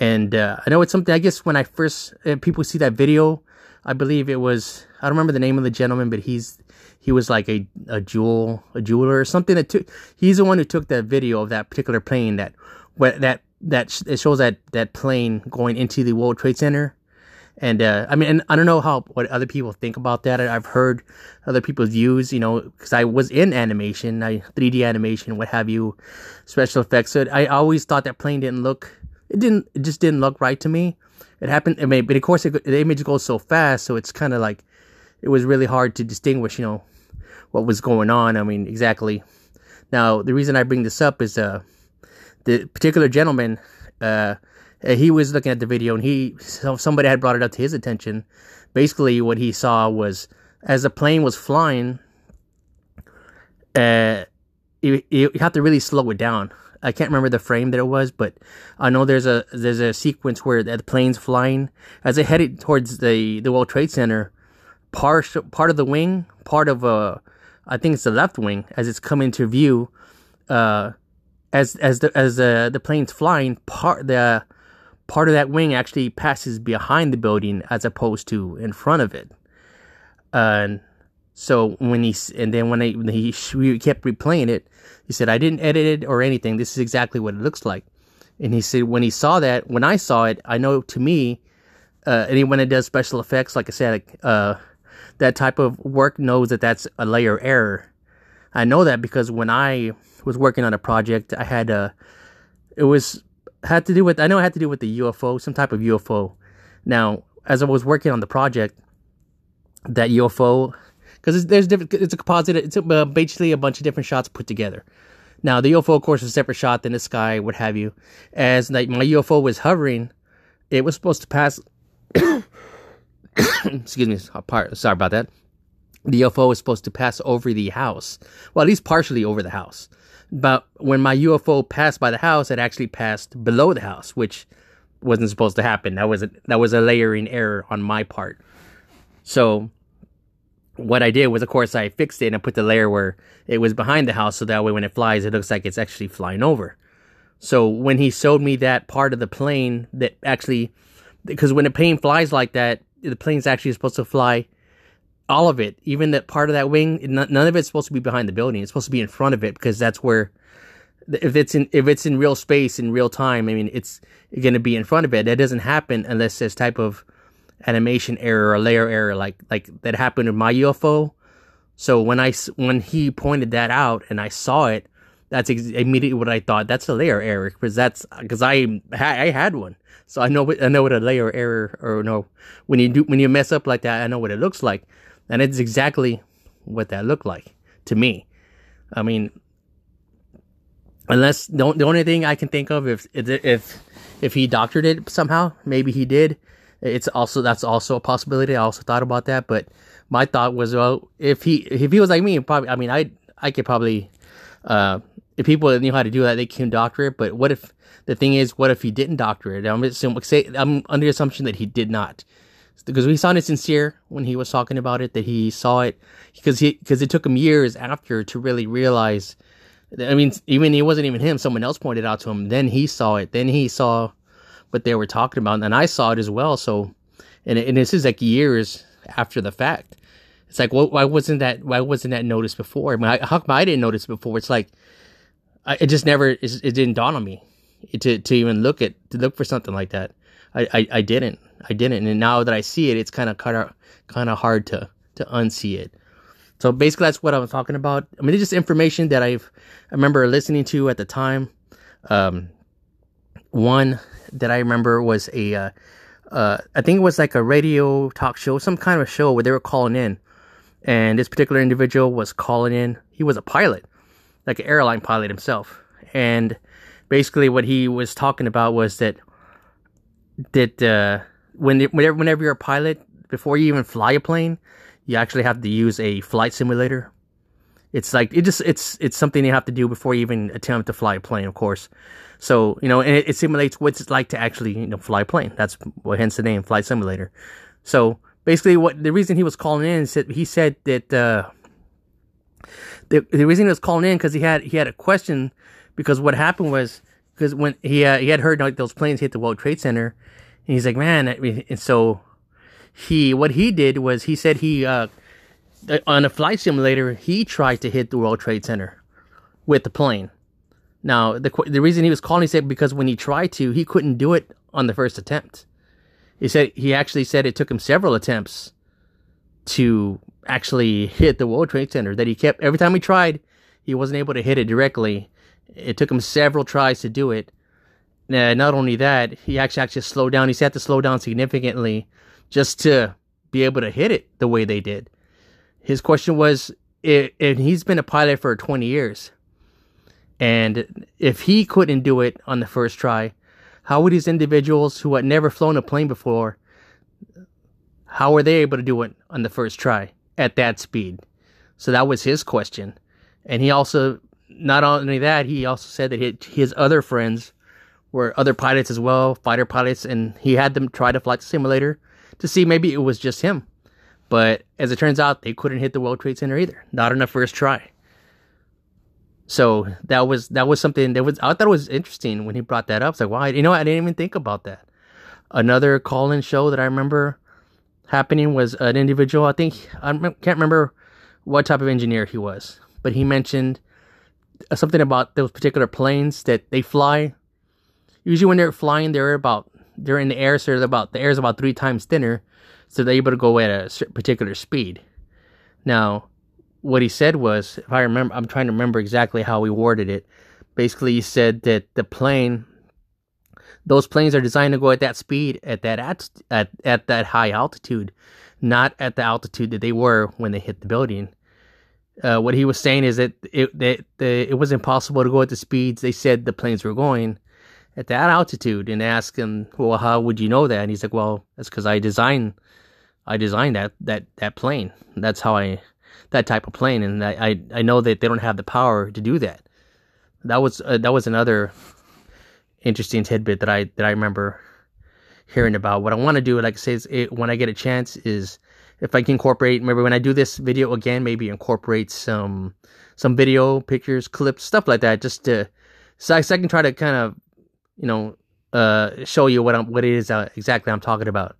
[SPEAKER 1] And uh, I know it's something. I guess when I first uh, people see that video, I believe it was I don't remember the name of the gentleman, but he's he was like a a jewel a jeweler or something that took. He's the one who took that video of that particular plane that that that it shows that that plane going into the World Trade Center. And uh, I mean, and I don't know how what other people think about that. I've heard other people's views, you know, because I was in animation, I 3D animation, what have you, special effects. So I always thought that plane didn't look, it didn't, it just didn't look right to me. It happened, I mean, but of course, it, the image goes so fast, so it's kind of like it was really hard to distinguish, you know, what was going on. I mean, exactly. Now, the reason I bring this up is uh, the particular gentleman, uh, he was looking at the video and he somebody had brought it up to his attention. Basically, what he saw was as the plane was flying, uh, you, you have to really slow it down. I can't remember the frame that it was, but I know there's a there's a sequence where the plane's flying as it headed towards the the World Trade Center part part of the wing, part of uh, I think it's the left wing as it's coming to view, uh, as as the as the the plane's flying, part the part of that wing actually passes behind the building as opposed to in front of it, and So when he and then when, he kept replaying it, he said, "I didn't edit it or anything. This is exactly what it looks like." And he said, when he saw that, when I saw it, I know to me, uh, anyone that does special effects, like I said, uh, that type of work knows that that's a layer error. I know that because when I was working on a project, I had a, it was had to do with I know it had to do with the UFO, some type of UFO. Now, as I was working on the project, that UFO, because there's different, it's a composite. It's uh, basically a bunch of different shots put together. Now, the UFO, of course, is a separate shot than the sky, what have you. As like my UFO was hovering, it was supposed to pass. excuse me, sorry about that. The UFO was supposed to pass over the house, well, at least partially over the house. But when my UFO passed by the house, it actually passed below the house, which wasn't supposed to happen. That was a, that was a layering error on my part. So what I did was, of course, I fixed it and I put the layer where it was behind the house, so that way when it flies, it looks like it's actually flying over. So when he showed me that part of the plane that actually, because when a plane flies like that, the plane's actually supposed to fly all of it, even that part of that wing. None of it's supposed to be behind the building. It's supposed to be in front of it because that's where, if it's in if it's in real space in real time, I mean, it's going to be in front of it. That doesn't happen unless there's type of animation error or layer error like like that happened in my UFO. So when I when he pointed that out and I saw it, that's ex- immediately what I thought. That's a layer error because that's because I I had one, so I know I know what a layer error or no when you do when you mess up like that, I know what it looks like, and it's exactly what that looked like to me. I mean, unless the, the only thing I can think of if if if he doctored it somehow, maybe he did it's also that's also a possibility. I also thought about that, but my thought was, well, if he if he was like me, probably I mean I I could probably uh, if people that knew how to do that, they can doctor it. But what if the thing is, what if he didn't doctor it? I'm assuming, say I'm under the assumption that he did not, because we sounded sincere when he was talking about it that he saw it because he because it took him years after to really realize. I mean, even it wasn't even him. Someone else pointed out to him. Then he saw it. Then he saw what they were talking about, and I saw it as well. So, and and this is like years after the fact. It's like, well, why wasn't that? Why wasn't that noticed before? I mean, how come I didn't notice before? It's like, I, it just never, it, it didn't dawn on me to to even look at to look for something like that. I, I, I didn't, I didn't, and now that I see it, it's kind of kind of kind of hard to to unsee it. So basically, that's what I'm talking about. I mean, it's just information that I've I remember listening to at the time. Um, one that I remember was a, uh, uh, I think it was like a radio talk show, some kind of show where they were calling in, and this particular individual was calling in. He was a pilot, like an airline pilot himself, and basically what he was talking about was that that uh, when whenever whenever you're a pilot, before you even fly a plane, you actually have to use a flight simulator. It's like it just it's it's something you have to do before you even attempt to fly a plane, of course. So, you know, and it, it simulates what it's like to actually, you know, fly a plane. That's what hence the name, Flight Simulator. So basically what the reason he was calling in is that he said that, uh, the, the reason he was calling in because he had, he had a question because what happened was, because when he, uh, he had heard like those planes hit the World Trade Center and he's like, man, and so he, what he did was he said he, uh, on a flight simulator, he tried to hit the World Trade Center with the plane now, the the reason he was calling, he said because when he tried to, he couldn't do it on the first attempt. He said he actually said it took him several attempts to actually hit the World Trade Center. That he kept every time he tried, he wasn't able to hit it directly. It took him several tries to do it. Uh, not only that, he actually actually slowed down. He had to slow down significantly just to be able to hit it the way they did. His question was, and he's been a pilot for 20 years and if he couldn't do it on the first try, how would these individuals who had never flown a plane before, how were they able to do it on the first try at that speed? So that was his question. And he also, not only that, he also said that his other friends were other pilots as well, fighter pilots, and he had them try to flight the simulator to see maybe it was just him. But as it turns out, they couldn't hit the World Trade Center either, not on the first try. So that was that was something that was I thought it was interesting when he brought that up. It's like, why? You know, I didn't even think about that. Another call-in show that I remember happening was an individual. I think I can't remember what type of engineer he was, but he mentioned uh, something about those particular planes that they fly. Usually, when they're flying, they're about they're in the air, so about the air is about three times thinner, so they're able to go at a particular speed. Now, what he said was, if I remember, I'm trying to remember exactly how he worded it. Basically, he said that the plane, those planes are designed to go at that speed at that at at, at that high altitude, not at the altitude that they were when they hit the building. Uh, what he was saying is that it that the, it was impossible to go at the speeds they said the planes were going at that altitude. And ask him, well, how would you know that? And he's like, well, that's because I designed I designed that that that plane. That's how I that type of plane, and I I, I know that they don't have the power to do that. That was uh, that was another interesting tidbit that I that I remember hearing about. What I want to do, like I say, it, when I get a chance, is if I can incorporate. Maybe when I do this video again, maybe incorporate some some video, pictures, clips, stuff like that, just to so I, so I can try to kind of you know uh, show you what I'm what it is uh, exactly I'm talking about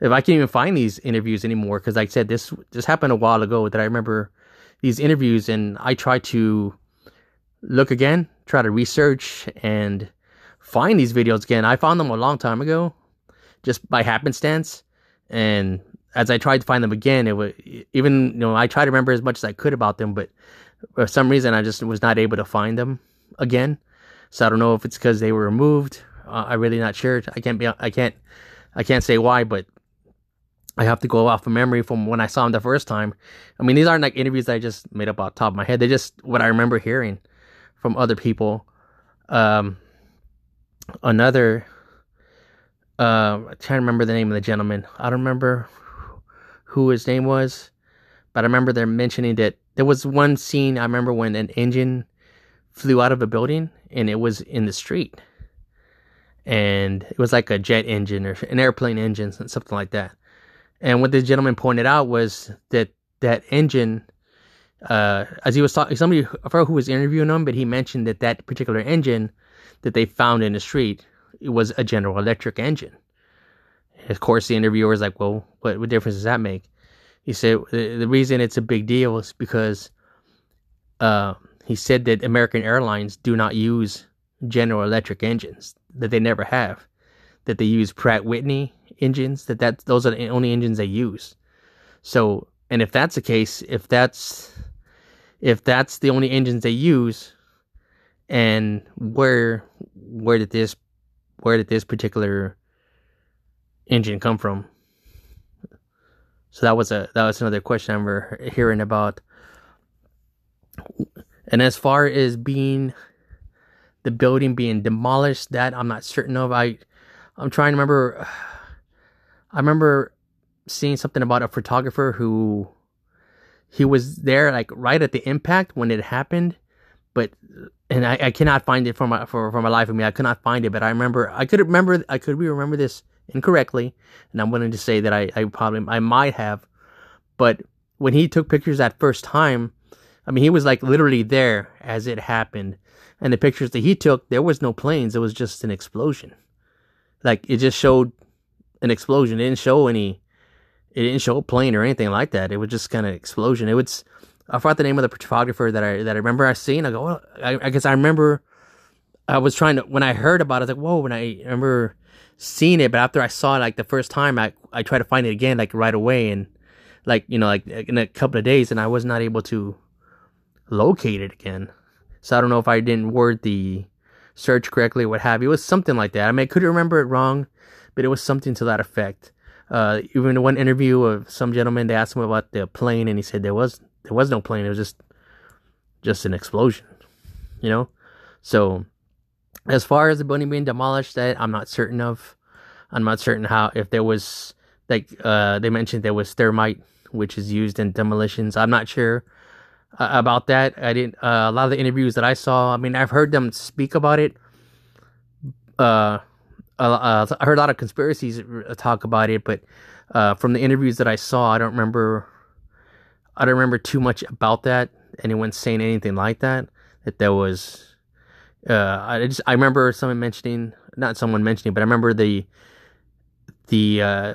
[SPEAKER 1] if I can't even find these interviews anymore, because like I said, this this happened a while ago that I remember these interviews, and I try to look again, try to research and find these videos again. I found them a long time ago, just by happenstance, and as I tried to find them again, it was even you know I tried to remember as much as I could about them, but for some reason I just was not able to find them again. So I don't know if it's because they were removed. Uh, I'm really not sure. I can't be. I can't. I can't say why, but I have to go off of memory from when I saw him the first time. I mean, these aren't like interviews that I just made up off top of my head. They're just what I remember hearing from other people. Um, another, uh, I can't remember the name of the gentleman. I don't remember who his name was, but I remember they're mentioning that there was one scene I remember when an engine flew out of a building and it was in the street. And it was like a jet engine or an airplane engine, something like that and what this gentleman pointed out was that that engine, uh, as he was talking, somebody I forgot who was interviewing him, but he mentioned that that particular engine that they found in the street it was a General Electric engine. Of course, the interviewer was like, "Well, what, what difference does that make?" He said the reason it's a big deal is because uh, he said that American Airlines do not use General Electric engines; that they never have. That they use Pratt Whitney engines that that those are the only engines they use. So, and if that's the case, if that's if that's the only engines they use, and where where did this where did this particular engine come from? So that was a that was another question I remember hearing about. And as far as being the building being demolished, that I'm not certain of. I I'm trying to remember I remember seeing something about a photographer who he was there like right at the impact when it happened, but and I, I cannot find it for my for, for my life of me. I could not find it, but I remember I could remember I could remember this incorrectly, and I'm willing to say that I, I probably I might have, but when he took pictures that first time, I mean he was like literally there as it happened, and the pictures that he took there was no planes, it was just an explosion, like it just showed an explosion. It didn't show any. It didn't show a plane or anything like that. It was just kind of explosion. It was. I forgot the name of the photographer that I that I remember I seen. I go, well, I, I guess I remember. I was trying to when I heard about it, I was like, whoa! When I remember seeing it, but after I saw it like the first time, I I tried to find it again like right away, and like you know like in a couple of days, and I was not able to locate it again. So I don't know if I didn't word the search correctly, or what have you. It was something like that. I mean, I could remember it wrong but it was something to that effect. Uh, even one interview of some gentleman, they asked him about the plane, and he said there was there was no plane. It was just just an explosion, you know. So, as far as the building being demolished, that I'm not certain of. I'm not certain how if there was like uh, they mentioned there was thermite which is used in demolitions. I'm not sure uh, about that. I didn't. Uh, a lot of the interviews that I saw, I mean, I've heard them speak about it. Uh, uh, I heard a lot of conspiracies talk about it, but uh, from the interviews that I saw, I don't remember. I don't remember too much about that. Anyone saying anything like that? That there was. Uh, I just I remember someone mentioning, not someone mentioning, but I remember the the uh,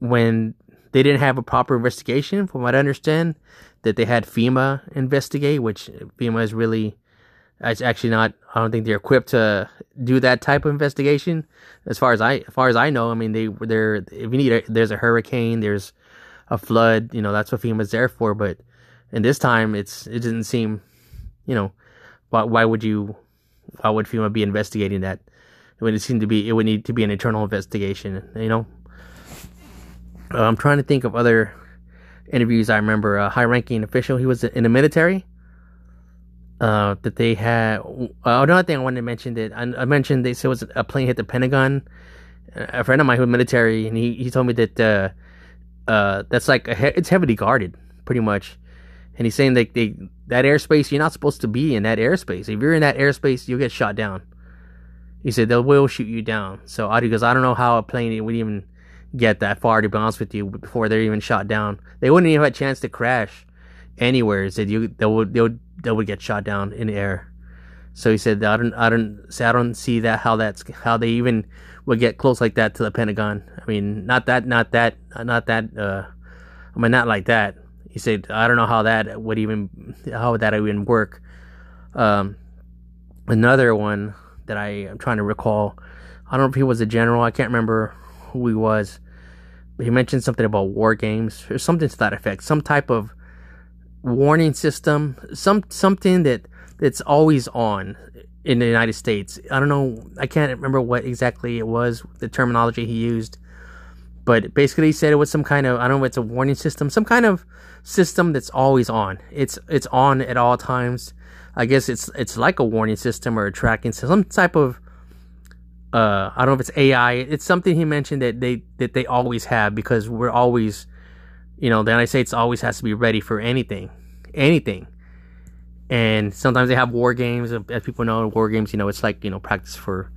[SPEAKER 1] when they didn't have a proper investigation, from what I understand, that they had FEMA investigate, which FEMA is really, it's actually not. I don't think they're equipped to do that type of investigation. As far as I, as far as I know, I mean, they they're if you need, a, there's a hurricane, there's a flood, you know, that's what FEMA's there for. But in this time, it's it didn't seem, you know, why why would you, why would FEMA be investigating that? It would seem to be it would need to be an internal investigation, you know. Uh, I'm trying to think of other interviews. I remember a high-ranking official. He was in the military. Uh, that they had. Uh, another thing I wanted to mention that I, I, mentioned they said was a plane hit the Pentagon. A friend of mine who was military, and he, he told me that uh, that's like he- it's heavily guarded, pretty much. And he's saying that they that airspace you're not supposed to be in that airspace. If you're in that airspace, you'll get shot down. He said they will shoot you down. So I because I don't know how a plane would even get that far to be honest with you before they're even shot down. They wouldn't even have a chance to crash anywhere. He said you they would they would they would get shot down in air. So he said I don't I don't say I don't see that how that's how they even would get close like that to the Pentagon. I mean not that not that not that uh I mean not like that. He said I don't know how that would even how would that even work. Um another one that I am trying to recall. I don't know if he was a general. I can't remember who he was. But he mentioned something about war games or something to that effect. Some type of warning system. Some something that that's always on in the United States. I don't know. I can't remember what exactly it was. The terminology he used. But basically, he said it was some kind of I don't know. It's a warning system. Some kind of system that's always on. It's it's on at all times. I guess it's it's like a warning system or a tracking system, some type of uh, I don't know if it's AI. It's something he mentioned that they that they always have because we're always, you know, the United States always has to be ready for anything, anything. And sometimes they have war games. As people know, war games, you know, it's like you know practice for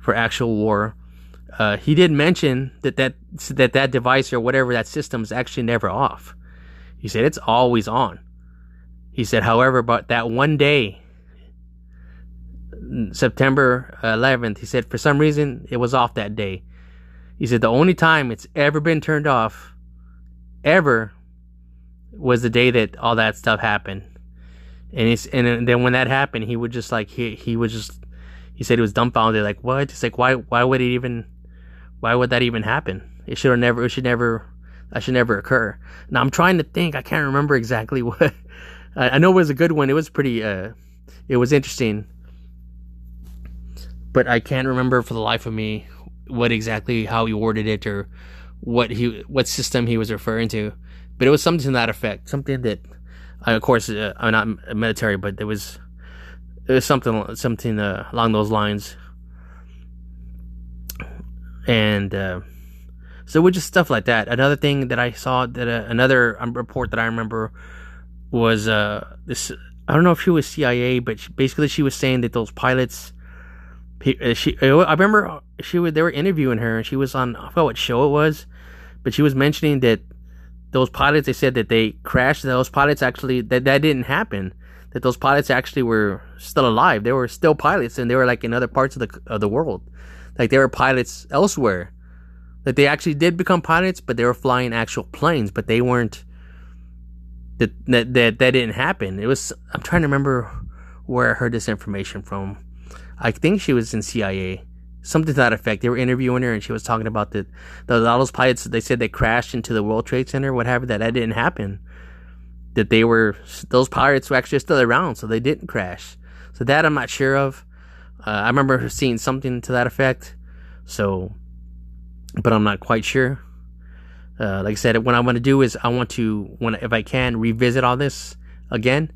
[SPEAKER 1] for actual war. Uh, he did mention that that that that device or whatever that system is actually never off. He said it's always on. He said, however, but that one day September 11th, he said for some reason it was off that day. He said the only time it's ever been turned off, ever, was the day that all that stuff happened. And he's and then when that happened, he would just like he he would just he said he was dumbfounded, like what? It's like why why would it even why would that even happen? It should have never it should never that should never occur. Now I'm trying to think. I can't remember exactly what. I know it was a good one. It was pretty. Uh, it was interesting but I can't remember for the life of me what exactly how he worded it or what he what system he was referring to. But it was something to that effect, something that, I, of course, uh, I'm not military, but there was was something something uh, along those lines. And uh, so with just stuff like that. Another thing that I saw that uh, another um, report that I remember was uh, this. I don't know if she was CIA, but she, basically she was saying that those pilots uh, she I remember she was they were interviewing her and she was on I forgot what show it was, but she was mentioning that those pilots they said that they crashed. Those pilots actually that that didn't happen. That those pilots actually were still alive. They were still pilots and they were like in other parts of the of the world, like they were pilots elsewhere. That they actually did become pilots, but they were flying actual planes, but they weren't. That that that, that didn't happen. It was I'm trying to remember where I heard this information from I think she was in CIA, something to that effect. They were interviewing her, and she was talking about the, the those pilots. They said they crashed into the World Trade Center, whatever. That that didn't happen. That they were those pirates were actually still around, so they didn't crash. So that I'm not sure of. Uh, I remember seeing something to that effect. So, but I'm not quite sure. Uh, like I said, what I want to do is I want to, when if I can, revisit all this again.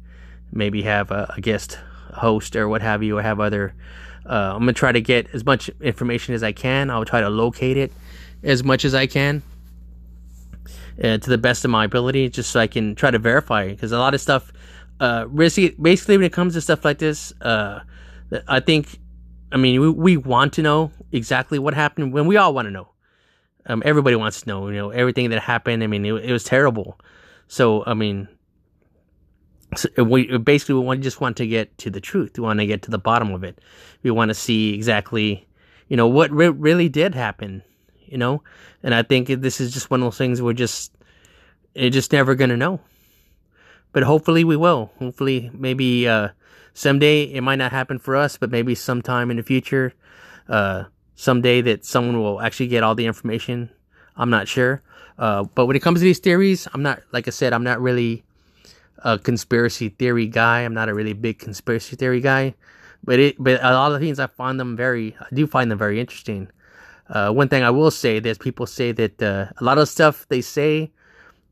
[SPEAKER 1] Maybe have a, a guest host or what have you, or have other. Uh, I'm gonna try to get as much information as I can. I'll try to locate it as much as I can uh, to the best of my ability, just so I can try to verify. Because a lot of stuff, uh, basically, when it comes to stuff like this, uh, I think, I mean, we, we want to know exactly what happened. When we all want to know, um, everybody wants to know. You know, everything that happened. I mean, it, it was terrible. So, I mean, so we basically we just want to get to the truth. We want to get to the bottom of it. We want to see exactly, you know, what re- really did happen. You know, and I think this is just one of those things where just you're just never gonna know. But hopefully we will. Hopefully, maybe uh, someday it might not happen for us, but maybe sometime in the future, uh, someday that someone will actually get all the information. I'm not sure. Uh, but when it comes to these theories, I'm not, like I said, I'm not really a conspiracy theory guy. I'm not a really big conspiracy theory guy. But it, but a lot of things I find them very, I do find them very interesting. Uh, one thing I will say is people say that uh, a lot of stuff they say,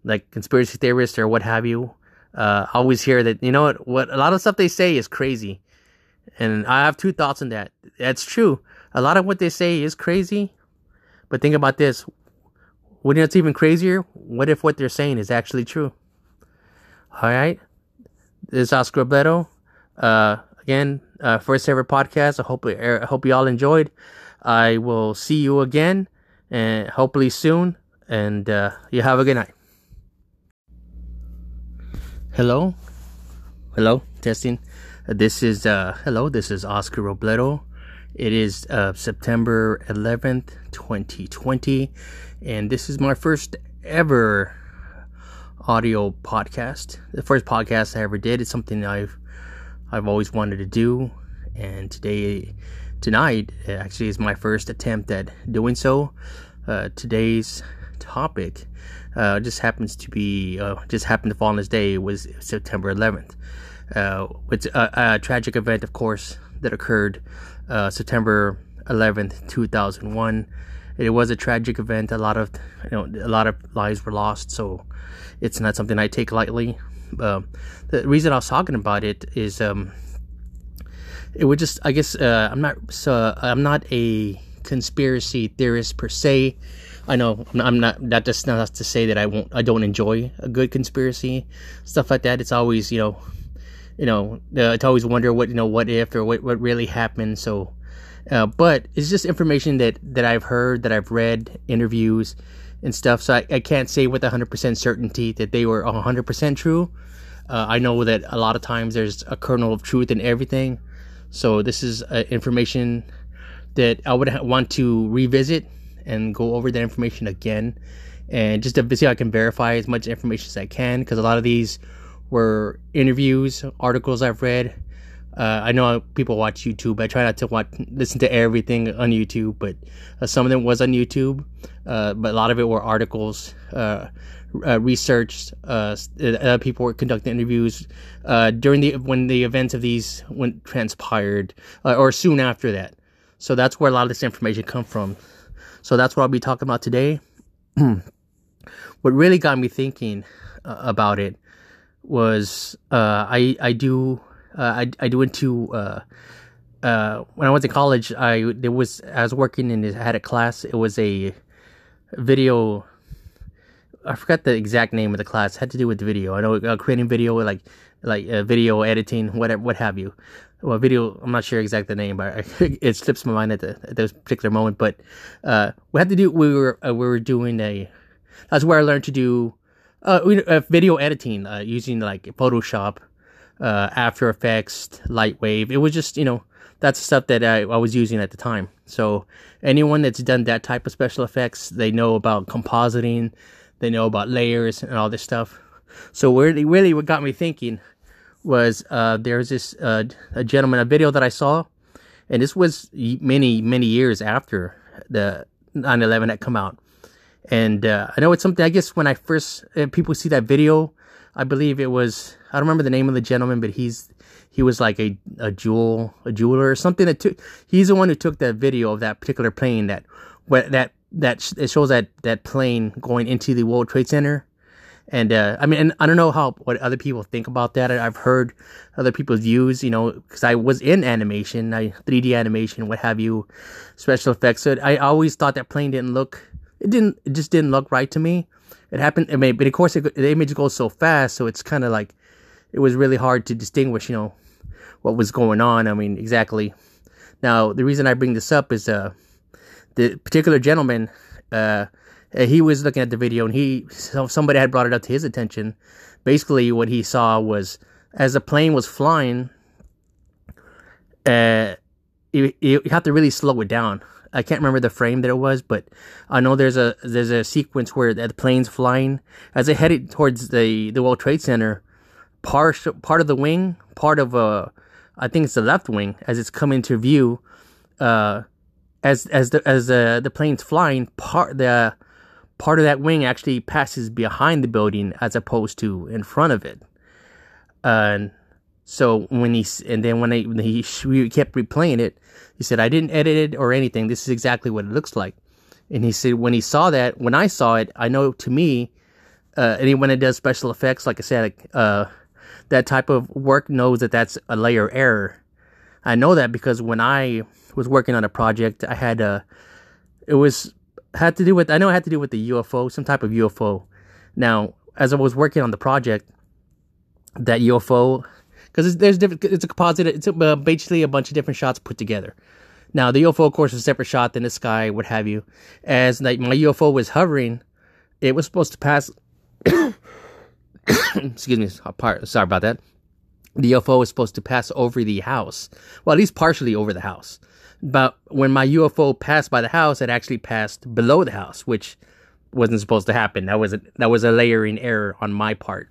[SPEAKER 1] like conspiracy theorists or what have you, uh, always hear that you know what, what a lot of stuff they say is crazy, and I have two thoughts on that. That's true. A lot of what they say is crazy, but think about this: wouldn't it's even crazier? What if what they're saying is actually true? All right, this is Oscar Robledo. Uh, again, uh, first ever podcast. I hope I hope you all enjoyed. I will see you again, and hopefully soon. And uh, you have a good night. Hello, hello, testing. Uh, this is uh, hello. This is Oscar Robledo. It is uh, September 11th, 2020, and this is my first ever audio podcast. The first podcast I ever did. It's something I've I've always wanted to do, and today tonight actually is my first attempt at doing so. Uh, today's topic uh, just happens to be uh, just happened to fall on this day was September 11th. Uh, it's a, a, tragic event, of course, that occurred uh, September 11th, 2001. It was a tragic event. A lot of you know a lot of lives were lost, so it's not something I take lightly. Uh, the reason I was talking about it is um, it would just I guess uh, I'm not so I'm not a conspiracy theorist per se. I know I'm not that just not to say that I won't I don't enjoy a good conspiracy stuff like that. It's always you know you know uh, it's always wonder what you know what if or what what really happened. So. Uh, but it's just information that, that I've heard, that I've read, interviews, and stuff. So I, I can't say with 100% certainty that they were 100% true. Uh, I know that a lot of times there's a kernel of truth in everything. So this is uh, information that I would ha- want to revisit and go over that information again, and just to see how I can verify as much information as I can. Because a lot of these were interviews, articles I've read. Uh, I know people watch YouTube. I try not to watch, listen to everything on YouTube, but uh, some of them was on YouTube. Uh, but a lot of it were articles, uh, uh, research. Uh, people were conducting interviews during the when the events of these went transpired, or soon after that. So that's where a lot of this information come from. So that's what I'll be talking about today. what really got me thinking about it was I I do I I do into uh, when I went to college, I there was I was working in I had a class. It was a video I forgot the exact name of the class. It had to do with video. I know uh, creating video, like like uh, video editing, whatever, what have you. Well, video. I'm not sure exact the name, but it slips my mind at, the, at this particular moment. But uh, we had to do. We were uh, we were doing a. That's where I learned to do uh, uh video editing uh, using like Photoshop, uh, After Effects, Lightwave. It was just you know that's stuff that I, I was using at the time. So anyone that's done that type of special effects, they know about compositing they know about layers and all this stuff. So really, really, what got me thinking was uh, there's this uh, a gentleman, a video that I saw, and this was many, many years after the 9/11 had come out. And uh, I know it's something. I guess when I first uh, people see that video, I believe it was I don't remember the name of the gentleman, but he's he was like a a jewel a jeweler or something that took. He's the one who took that video of that particular plane that that that it shows that that plane going into the World Trade Center. And uh, I mean, and I don't know how what other people think about that. I've heard other people's views, you know, because I was in animation, I 3D animation, what have you, special effects. So I always thought that plane didn't look, it didn't, it just didn't look right to me. It happened, I mean, but of course, it, the image goes so fast, so it's kind of like it was really hard to distinguish, you know, what was going on. I mean, exactly. Now, the reason I bring this up is, uh, the particular gentleman, uh, he was looking at the video and he somebody had brought it up to his attention. Basically, what he saw was as the plane was flying, uh, you, you have to really slow it down. I can't remember the frame that it was, but I know there's a there's a sequence where the plane's flying as it headed towards the the World Trade Center. Part part of the wing, part of uh, I think it's the left wing as it's coming to view. Uh, as as the as the the plane's flying, part the part of that wing actually passes behind the building as opposed to in front of it. And uh, so when he and then when, I, when he, he kept replaying it, he said, "I didn't edit it or anything. This is exactly what it looks like." And he said, when he saw that, when I saw it, I know to me, uh, anyone that does special effects, like I said, uh, that type of work knows that that's a layer error. I know that because when I was working on a project, I had a, it was had to do with I know it had to do with the UFO, some type of UFO. Now, as I was working on the project, that UFO because there's different. It's a composite. It's a, uh, basically a bunch of different shots put together. Now the UFO, of course, is a separate shot than the sky, what have you. As like my UFO was hovering, it was supposed to pass. excuse me. Sorry about that. The UFO was supposed to pass over the house. Well, at least partially over the house. But when my UFO passed by the house, it actually passed below the house, which wasn't supposed to happen. That was a, that was a layering error on my part.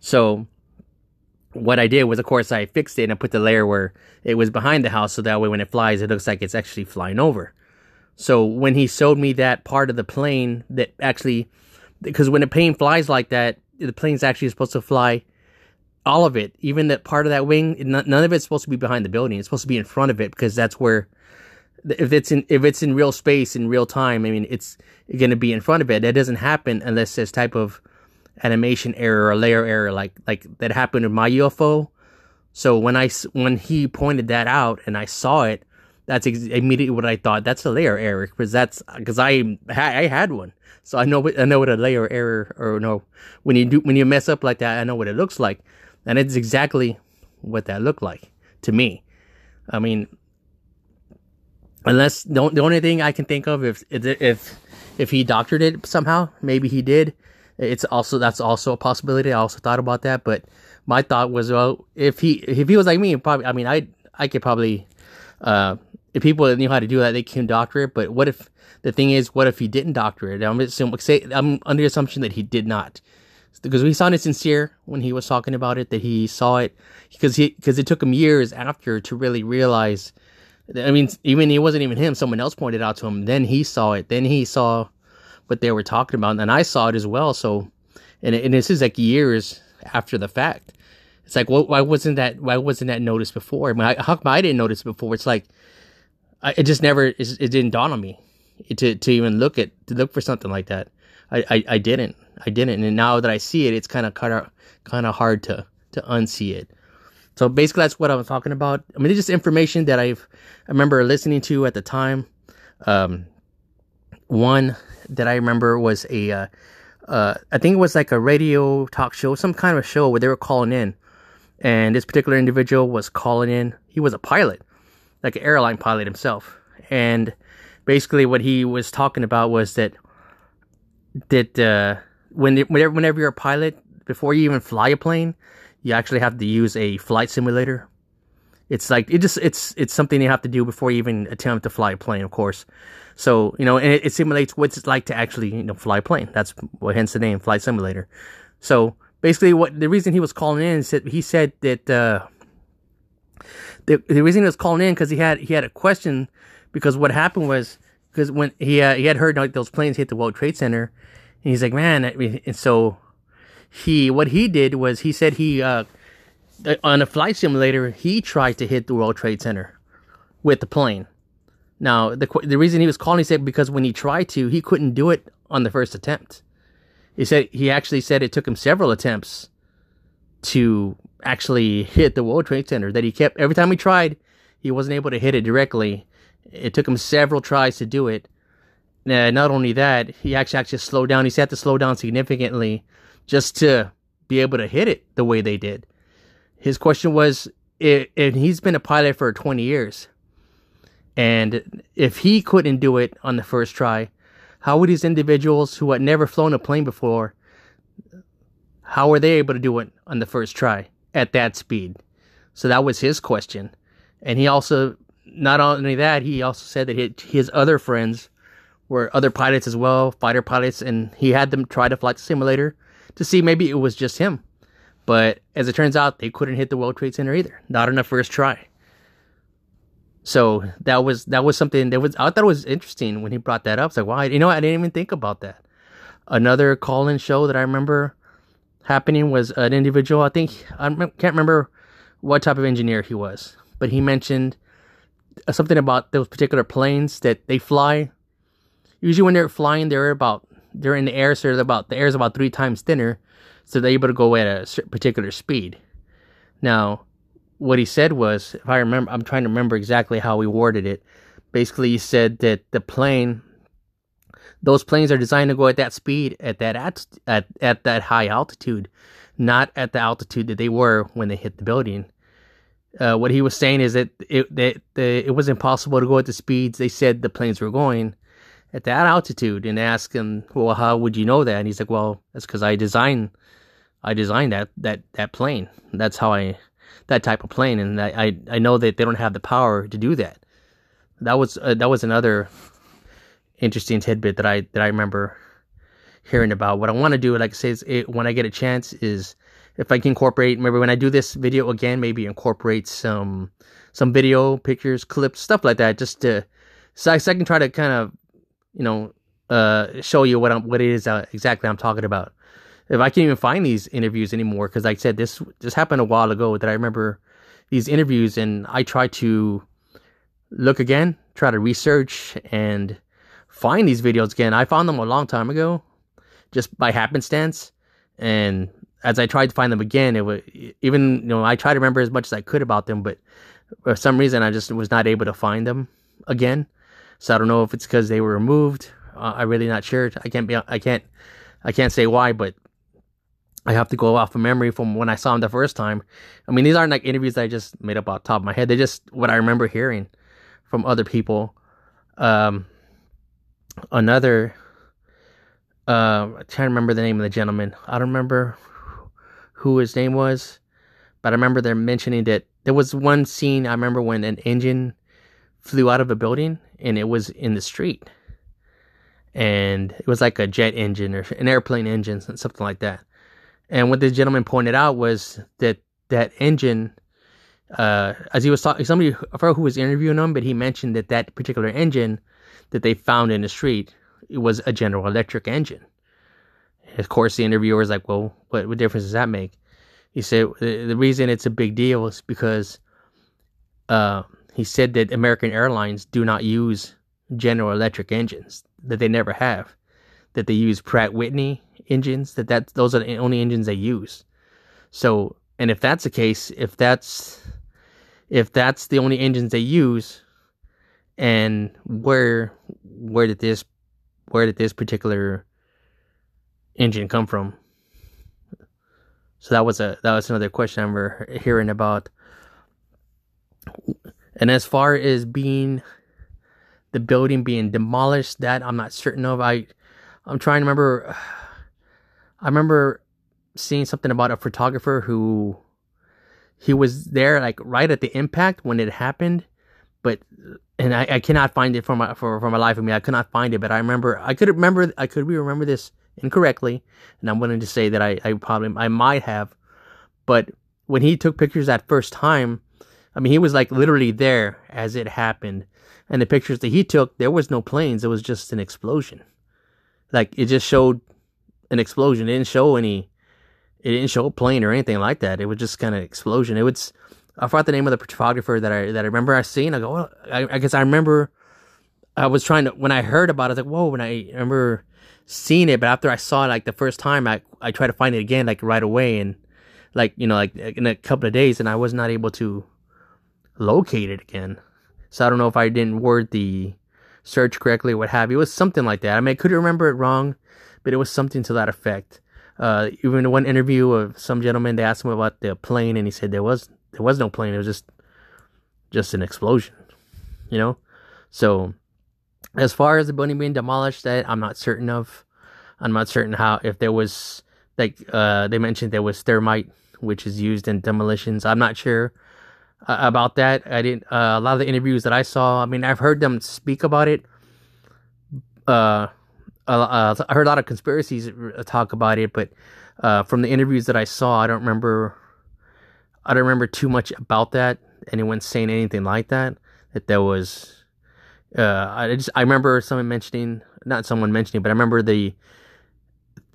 [SPEAKER 1] So what I did was, of course, I fixed it and I put the layer where it was behind the house, so that way when it flies, it looks like it's actually flying over. So when he showed me that part of the plane that actually, because when a plane flies like that, the plane's actually supposed to fly all of it, even that part of that wing. None of it's supposed to be behind the building. It's supposed to be in front of it because that's where, if it's in if it's in real space in real time, I mean, it's going to be in front of it. That doesn't happen unless there's type of animation error or layer error like like that happened in my UFO. So when I when he pointed that out and I saw it, that's ex- immediately what I thought. That's a layer error because that's because I I had one, so I know I know what a layer error or no when you do when you mess up like that, I know what it looks like, and it's exactly what that looked like to me. I mean, unless the, the only thing I can think of if if if he doctored it somehow, maybe he did it's also that's also a possibility. I also thought about that, but my thought was, well, if he if he was like me, probably I mean I I could probably uh, if people that knew how to do that, they can doctor it. But what if the thing is, what if he didn't doctor it? I'm assuming, say I'm under the assumption that he did not, because we sounded sincere when he was talking about it that he saw it because he because it took him years after to really realize. I mean, even it wasn't even him. Someone else pointed out to him. Then he saw it. Then he saw what they were talking about, and I saw it as well. So, and, and this is like years after the fact. It's like, well, why wasn't that? Why wasn't that noticed before? I mean, how come I didn't notice before? It's like, I, it just never, it, didn't dawn on me to to even look at to look for something like that. I, I, I didn't, I didn't, and now that I see it, it's kind of kind of kind of hard to to unsee it. So basically, that's what I was talking about. I mean, it's just information that I've I remember listening to at the time. Um, one that I remember was a, uh, uh, I think it was like a radio talk show, some kind of show where they were calling in, and this particular individual was calling in. He was a pilot, like an airline pilot himself, and basically what he was talking about was that that uh, when whenever whenever you're a pilot, before you even fly a plane, you actually have to use a flight simulator. It's like it just it's it's something you have to do before you even attempt to fly a plane, of course. So, you know, and it, it simulates what it's like to actually, you know, fly a plane. That's what hence the name, Flight Simulator. So basically what the reason he was calling in is that he said that, uh, the, the reason he was calling in because he had, he had a question because what happened was, because when he, uh, he had heard like those planes hit the World Trade Center and he's like, man, and so he, what he did was he said he, uh, on a flight simulator, he tried to hit the World Trade Center with the plane now, the the reason he was calling, he said because when he tried to, he couldn't do it on the first attempt. He said he actually said it took him several attempts to actually hit the World Trade Center. That he kept every time he tried, he wasn't able to hit it directly. It took him several tries to do it. Uh, not only that, he actually actually slowed down. He had to slow down significantly just to be able to hit it the way they did. His question was, and he's been a pilot for 20 years and if he couldn't do it on the first try, how would these individuals who had never flown a plane before, how were they able to do it on the first try at that speed? So that was his question. And he also not only that, he also said that his other friends were other pilots as well, fighter pilots, and he had them try to fly the simulator to see maybe it was just him. But as it turns out, they couldn't hit the World Trade Center either. Not on the first try. So that was that was something that was I thought it was interesting when he brought that up. It's like, why? You know, I didn't even think about that. Another call-in show that I remember happening was an individual. I think I can't remember what type of engineer he was, but he mentioned uh, something about those particular planes that they fly. Usually, when they're flying, they're about they're in the air, so they're about the air is about three times thinner, so they're able to go at a particular speed. Now, what he said was, if I remember, I'm trying to remember exactly how he worded it. Basically, he said that the plane, those planes are designed to go at that speed at that at at, at that high altitude, not at the altitude that they were when they hit the building. Uh, what he was saying is that it that the, it was impossible to go at the speeds they said the planes were going at that altitude. And ask him, well, how would you know that? And he's like, well, that's because I designed I designed that that that plane. That's how I that type of plane, and I I, I know that they don't have the power to do that. That was uh, that was another interesting tidbit that I that I remember hearing about. What I want to do, like I say, is it, when I get a chance, is if I can incorporate, maybe when I do this video again, maybe incorporate some some video, pictures, clips, stuff like that, just to so I, so I can try to kind of, you know, uh, show you what I'm what it is uh, exactly I'm talking about. If I can't even find these interviews anymore, because like I said, this just happened a while ago that I remember these interviews, and I try to look again, try to research and find these videos again. I found them a long time ago, just by happenstance. And as I tried to find them again, it was even you know I tried to remember as much as I could about them, but for some reason I just was not able to find them again. So I don't know if it's because they were removed. Uh, I'm really not sure. I can't be. I can't. I can't say why, but I have to go off of memory from when I saw them the first time. I mean, these aren't like interviews I just made up off top of my head. They're just what I remember hearing from other people. Um, another uh, I can't remember the name of the gentleman. I don't remember who his name was, but I remember they're mentioning that there was one scene I remember when an engine flew out of a building and it was in the street. And it was like a jet engine or an airplane engine, something like that. And what the gentleman pointed out was that that engine, uh, as he was talking, somebody, I forgot who was interviewing him, but he mentioned that that particular engine that they found in the street it was a General Electric engine. Of course, the interviewer was like, "Well, what, what difference does that make?" He said the, the reason it's a big deal is because uh, he said that American Airlines do not use General Electric engines; that they never have. That they use Pratt Whitney engines. That that those are the only engines they use. So, and if that's the case, if that's if that's the only engines they use, and where where did this where did this particular engine come from? So that was a that was another question I remember hearing about. And as far as being the building being demolished, that I'm not certain of. I I'm trying to remember. I remember seeing something about a photographer who he was there like right at the impact when it happened, but and I, I cannot find it for my for, for my life of me. I could not find it, but I remember I could remember I could remember this incorrectly, and I'm willing to say that I, I probably I might have. But when he took pictures that first time, I mean he was like literally there as it happened. And the pictures that he took, there was no planes, it was just an explosion. Like it just showed an explosion. It didn't show any it didn't show a plane or anything like that. It was just kind of explosion. It was I forgot the name of the photographer that I that I remember I seen. I go, well, I, I, guess I remember. I was trying to when I heard about it, I was like, whoa! When I remember seeing it, but after I saw it like the first time, I I tried to find it again like right away, and like you know like in a couple of days, and I was not able to locate it again. So I don't know if I didn't word the search correctly or what have you. It was something like that. I mean, I could remember it wrong, but it was something to that effect. Uh, even in one interview of some gentleman, they asked him about the plane, and he said there was there was no plane. It was just just an explosion, you know. So as far as the building being demolished, that I'm not certain of. I'm not certain how if there was like uh, they mentioned there was thermite which is used in demolitions. I'm not sure uh, about that. I didn't. Uh, a lot of the interviews that I saw. I mean, I've heard them speak about it. Uh, uh, I heard a lot of conspiracies talk about it, but uh, from the interviews that I saw, I don't remember. I don't remember too much about that. Anyone saying anything like that? That there was. Uh, I just I remember someone mentioning, not someone mentioning, but I remember the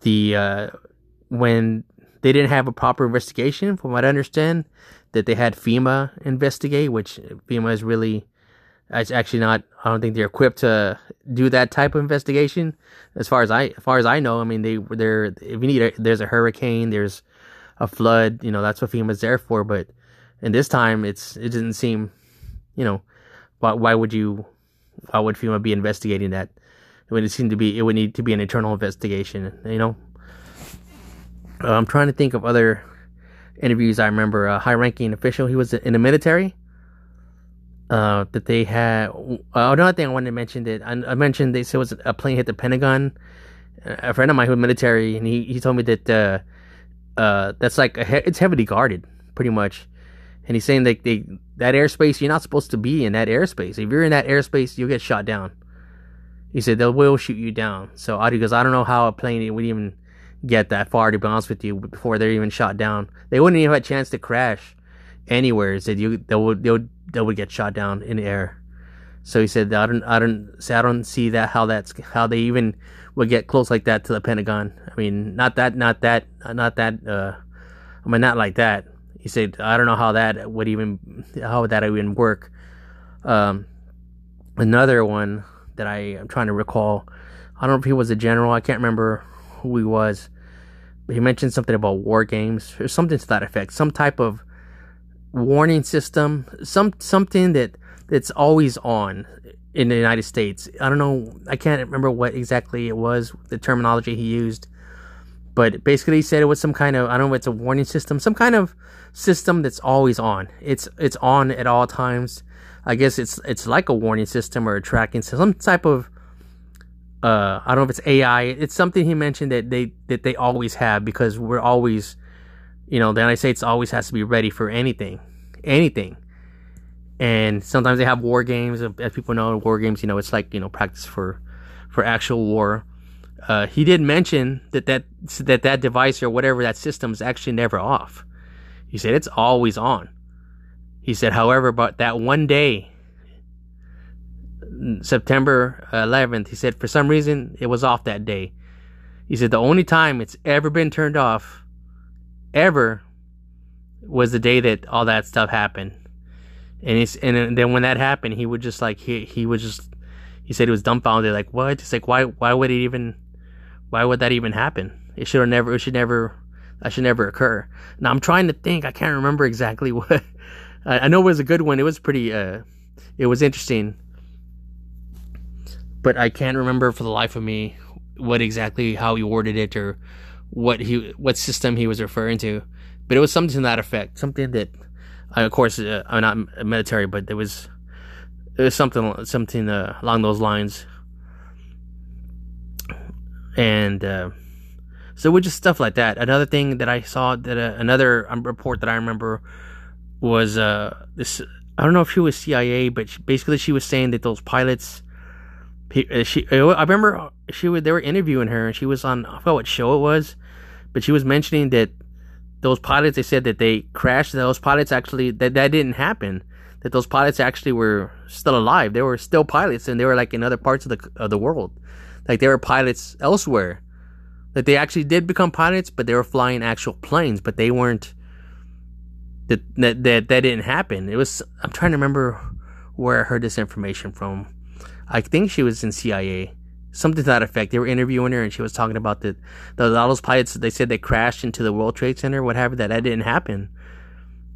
[SPEAKER 1] the uh, when they didn't have a proper investigation, from what I understand, that they had FEMA investigate, which FEMA is really, it's actually not. I don't think they're equipped to do that type of investigation. As far as I, as far as I know, I mean they they're if you need a, there's a hurricane, there's a flood, you know that's what FEMA's there for. But in this time, it's it didn't seem, you know, why why would you, why would FEMA be investigating that? It would seem to be it would need to be an internal investigation, you know. Uh, I'm trying to think of other interviews. I remember a high-ranking official. He was in the military. Uh, that they had. Uh, another thing I wanted to mention that I, I, mentioned they said it was a plane hit the Pentagon. A friend of mine who was military, and he, he told me that uh, uh, that's like he- it's heavily guarded, pretty much. And he's saying that they that airspace you're not supposed to be in that airspace. If you're in that airspace, you'll get shot down. He said they will shoot you down. So Audi goes, I don't know how a plane would even get that far to be honest with you before they're even shot down. They wouldn't even have a chance to crash anywhere. He said you they would they would they would get shot down in the air. So he said I don't I don't I don't see that how that's how they even would get close like that to the Pentagon. I mean not that not that not that uh I mean not like that. He said I don't know how that would even how would that even work. Um another one that I am trying to recall. I don't know if he was a general. I can't remember who he was he mentioned something about war games or something to that effect. Some type of warning system, some something that that's always on in the United States. I don't know. I can't remember what exactly it was. The terminology he used, but basically he said it was some kind of I don't know. It's a warning system, some kind of system that's always on. It's it's on at all times. I guess it's it's like a warning system or a tracking system, some type of uh, I don't know if it's AI. It's something he mentioned that they that they always have because we're always, you know, the United States always has to be ready for anything, anything. And sometimes they have war games. As people know, war games, you know, it's like you know practice for for actual war. Uh, he did mention that that that that device or whatever that system is actually never off. He said it's always on. He said, however, but that one day September 11th. He said for some reason it was off that day. He said the only time it's ever been turned off, ever, was the day that all that stuff happened. And he's and then when that happened, he would just like he he was just he said he was dumbfounded. Like what? It's like why why would it even why would that even happen? It should never. It should never. That should never occur. Now I'm trying to think. I can't remember exactly what. I know it was a good one. It was pretty. Uh, it was interesting but I can't remember for the life of me what exactly how he worded it or what he what system he was referring to. But it was something to that effect, something that, of course, uh, I'm not military, but there was it was something something uh, along those lines, and uh, so with just stuff like that. Another thing that I saw that uh, another um, report that I remember was uh, this. I don't know if she was CIA, but she, basically she was saying that those pilots uh, she, I remember she was, they were interviewing her and she was on, I forgot what show it was, but she was mentioning that those pilots, they said that they crashed. Those pilots actually, that, that didn't happen. That those pilots actually were still alive. They were still pilots and they were like in other parts of the, of the world. Like they were pilots elsewhere. That they actually did become pilots, but they were flying actual planes, but they weren't, that, that, that, that didn't happen. It was, I'm trying to remember where I heard this information from I think she was in CIA, something to that effect. They were interviewing her, and she was talking about the, the all those pilots. They said they crashed into the World Trade Center, whatever. That that didn't happen.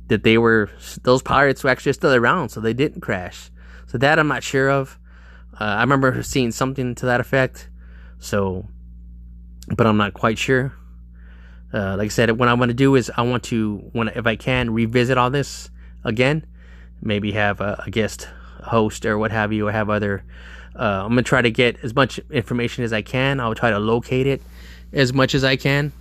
[SPEAKER 1] That they were those pirates were actually still around, so they didn't crash. So that I'm not sure of. Uh, I remember seeing something to that effect. So, but I'm not quite sure. Uh, like I said, what I want to do is I want to, when if I can, revisit all this again. Maybe have a, a guest host or what have you, or have other. Uh, I'm gonna try to get as much information as I can. I'll try to locate it as much as I can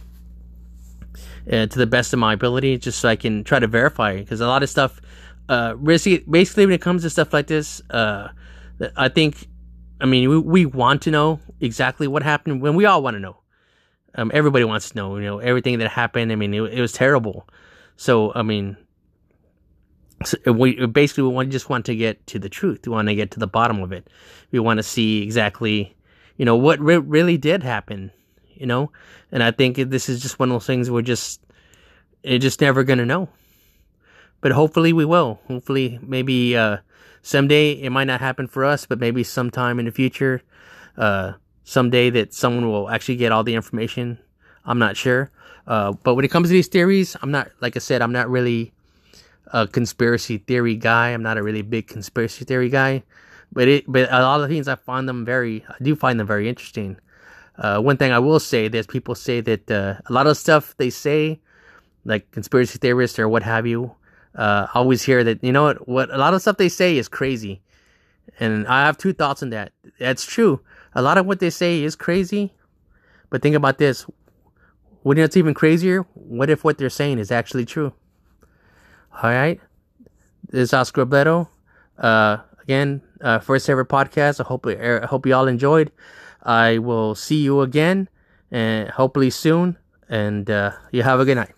[SPEAKER 1] uh, to the best of my ability, just so I can try to verify. Because a lot of stuff uh, basically, when it comes to stuff like this, uh, I think, I mean, we, we want to know exactly what happened when we all want to know. Um, everybody wants to know, you know, everything that happened. I mean, it, it was terrible. So, I mean, so we basically we want, just want to get to the truth. We want to get to the bottom of it. We want to see exactly, you know, what re- really did happen, you know? And I think this is just one of those things we're just, it's just never going to know. But hopefully we will. Hopefully, maybe, uh, someday it might not happen for us, but maybe sometime in the future, uh, someday that someone will actually get all the information. I'm not sure. Uh, but when it comes to these theories, I'm not, like I said, I'm not really a conspiracy theory guy. I'm not a really big conspiracy theory guy. But it, but a lot of things I find them very, I do find them very interesting. Uh, one thing I will say, there's people say that uh, a lot of stuff they say, like conspiracy theorists or what have you, uh, always hear that you know what, what a lot of stuff they say is crazy, and I have two thoughts on that. That's true. A lot of what they say is crazy, but think about this: wouldn't it's even crazier? What if what they're saying is actually true? All right, this is Oscar Robledo. Uh, again, uh, first ever podcast. I hope I hope you all enjoyed. I will see you again, and hopefully soon. And uh, you have a good night.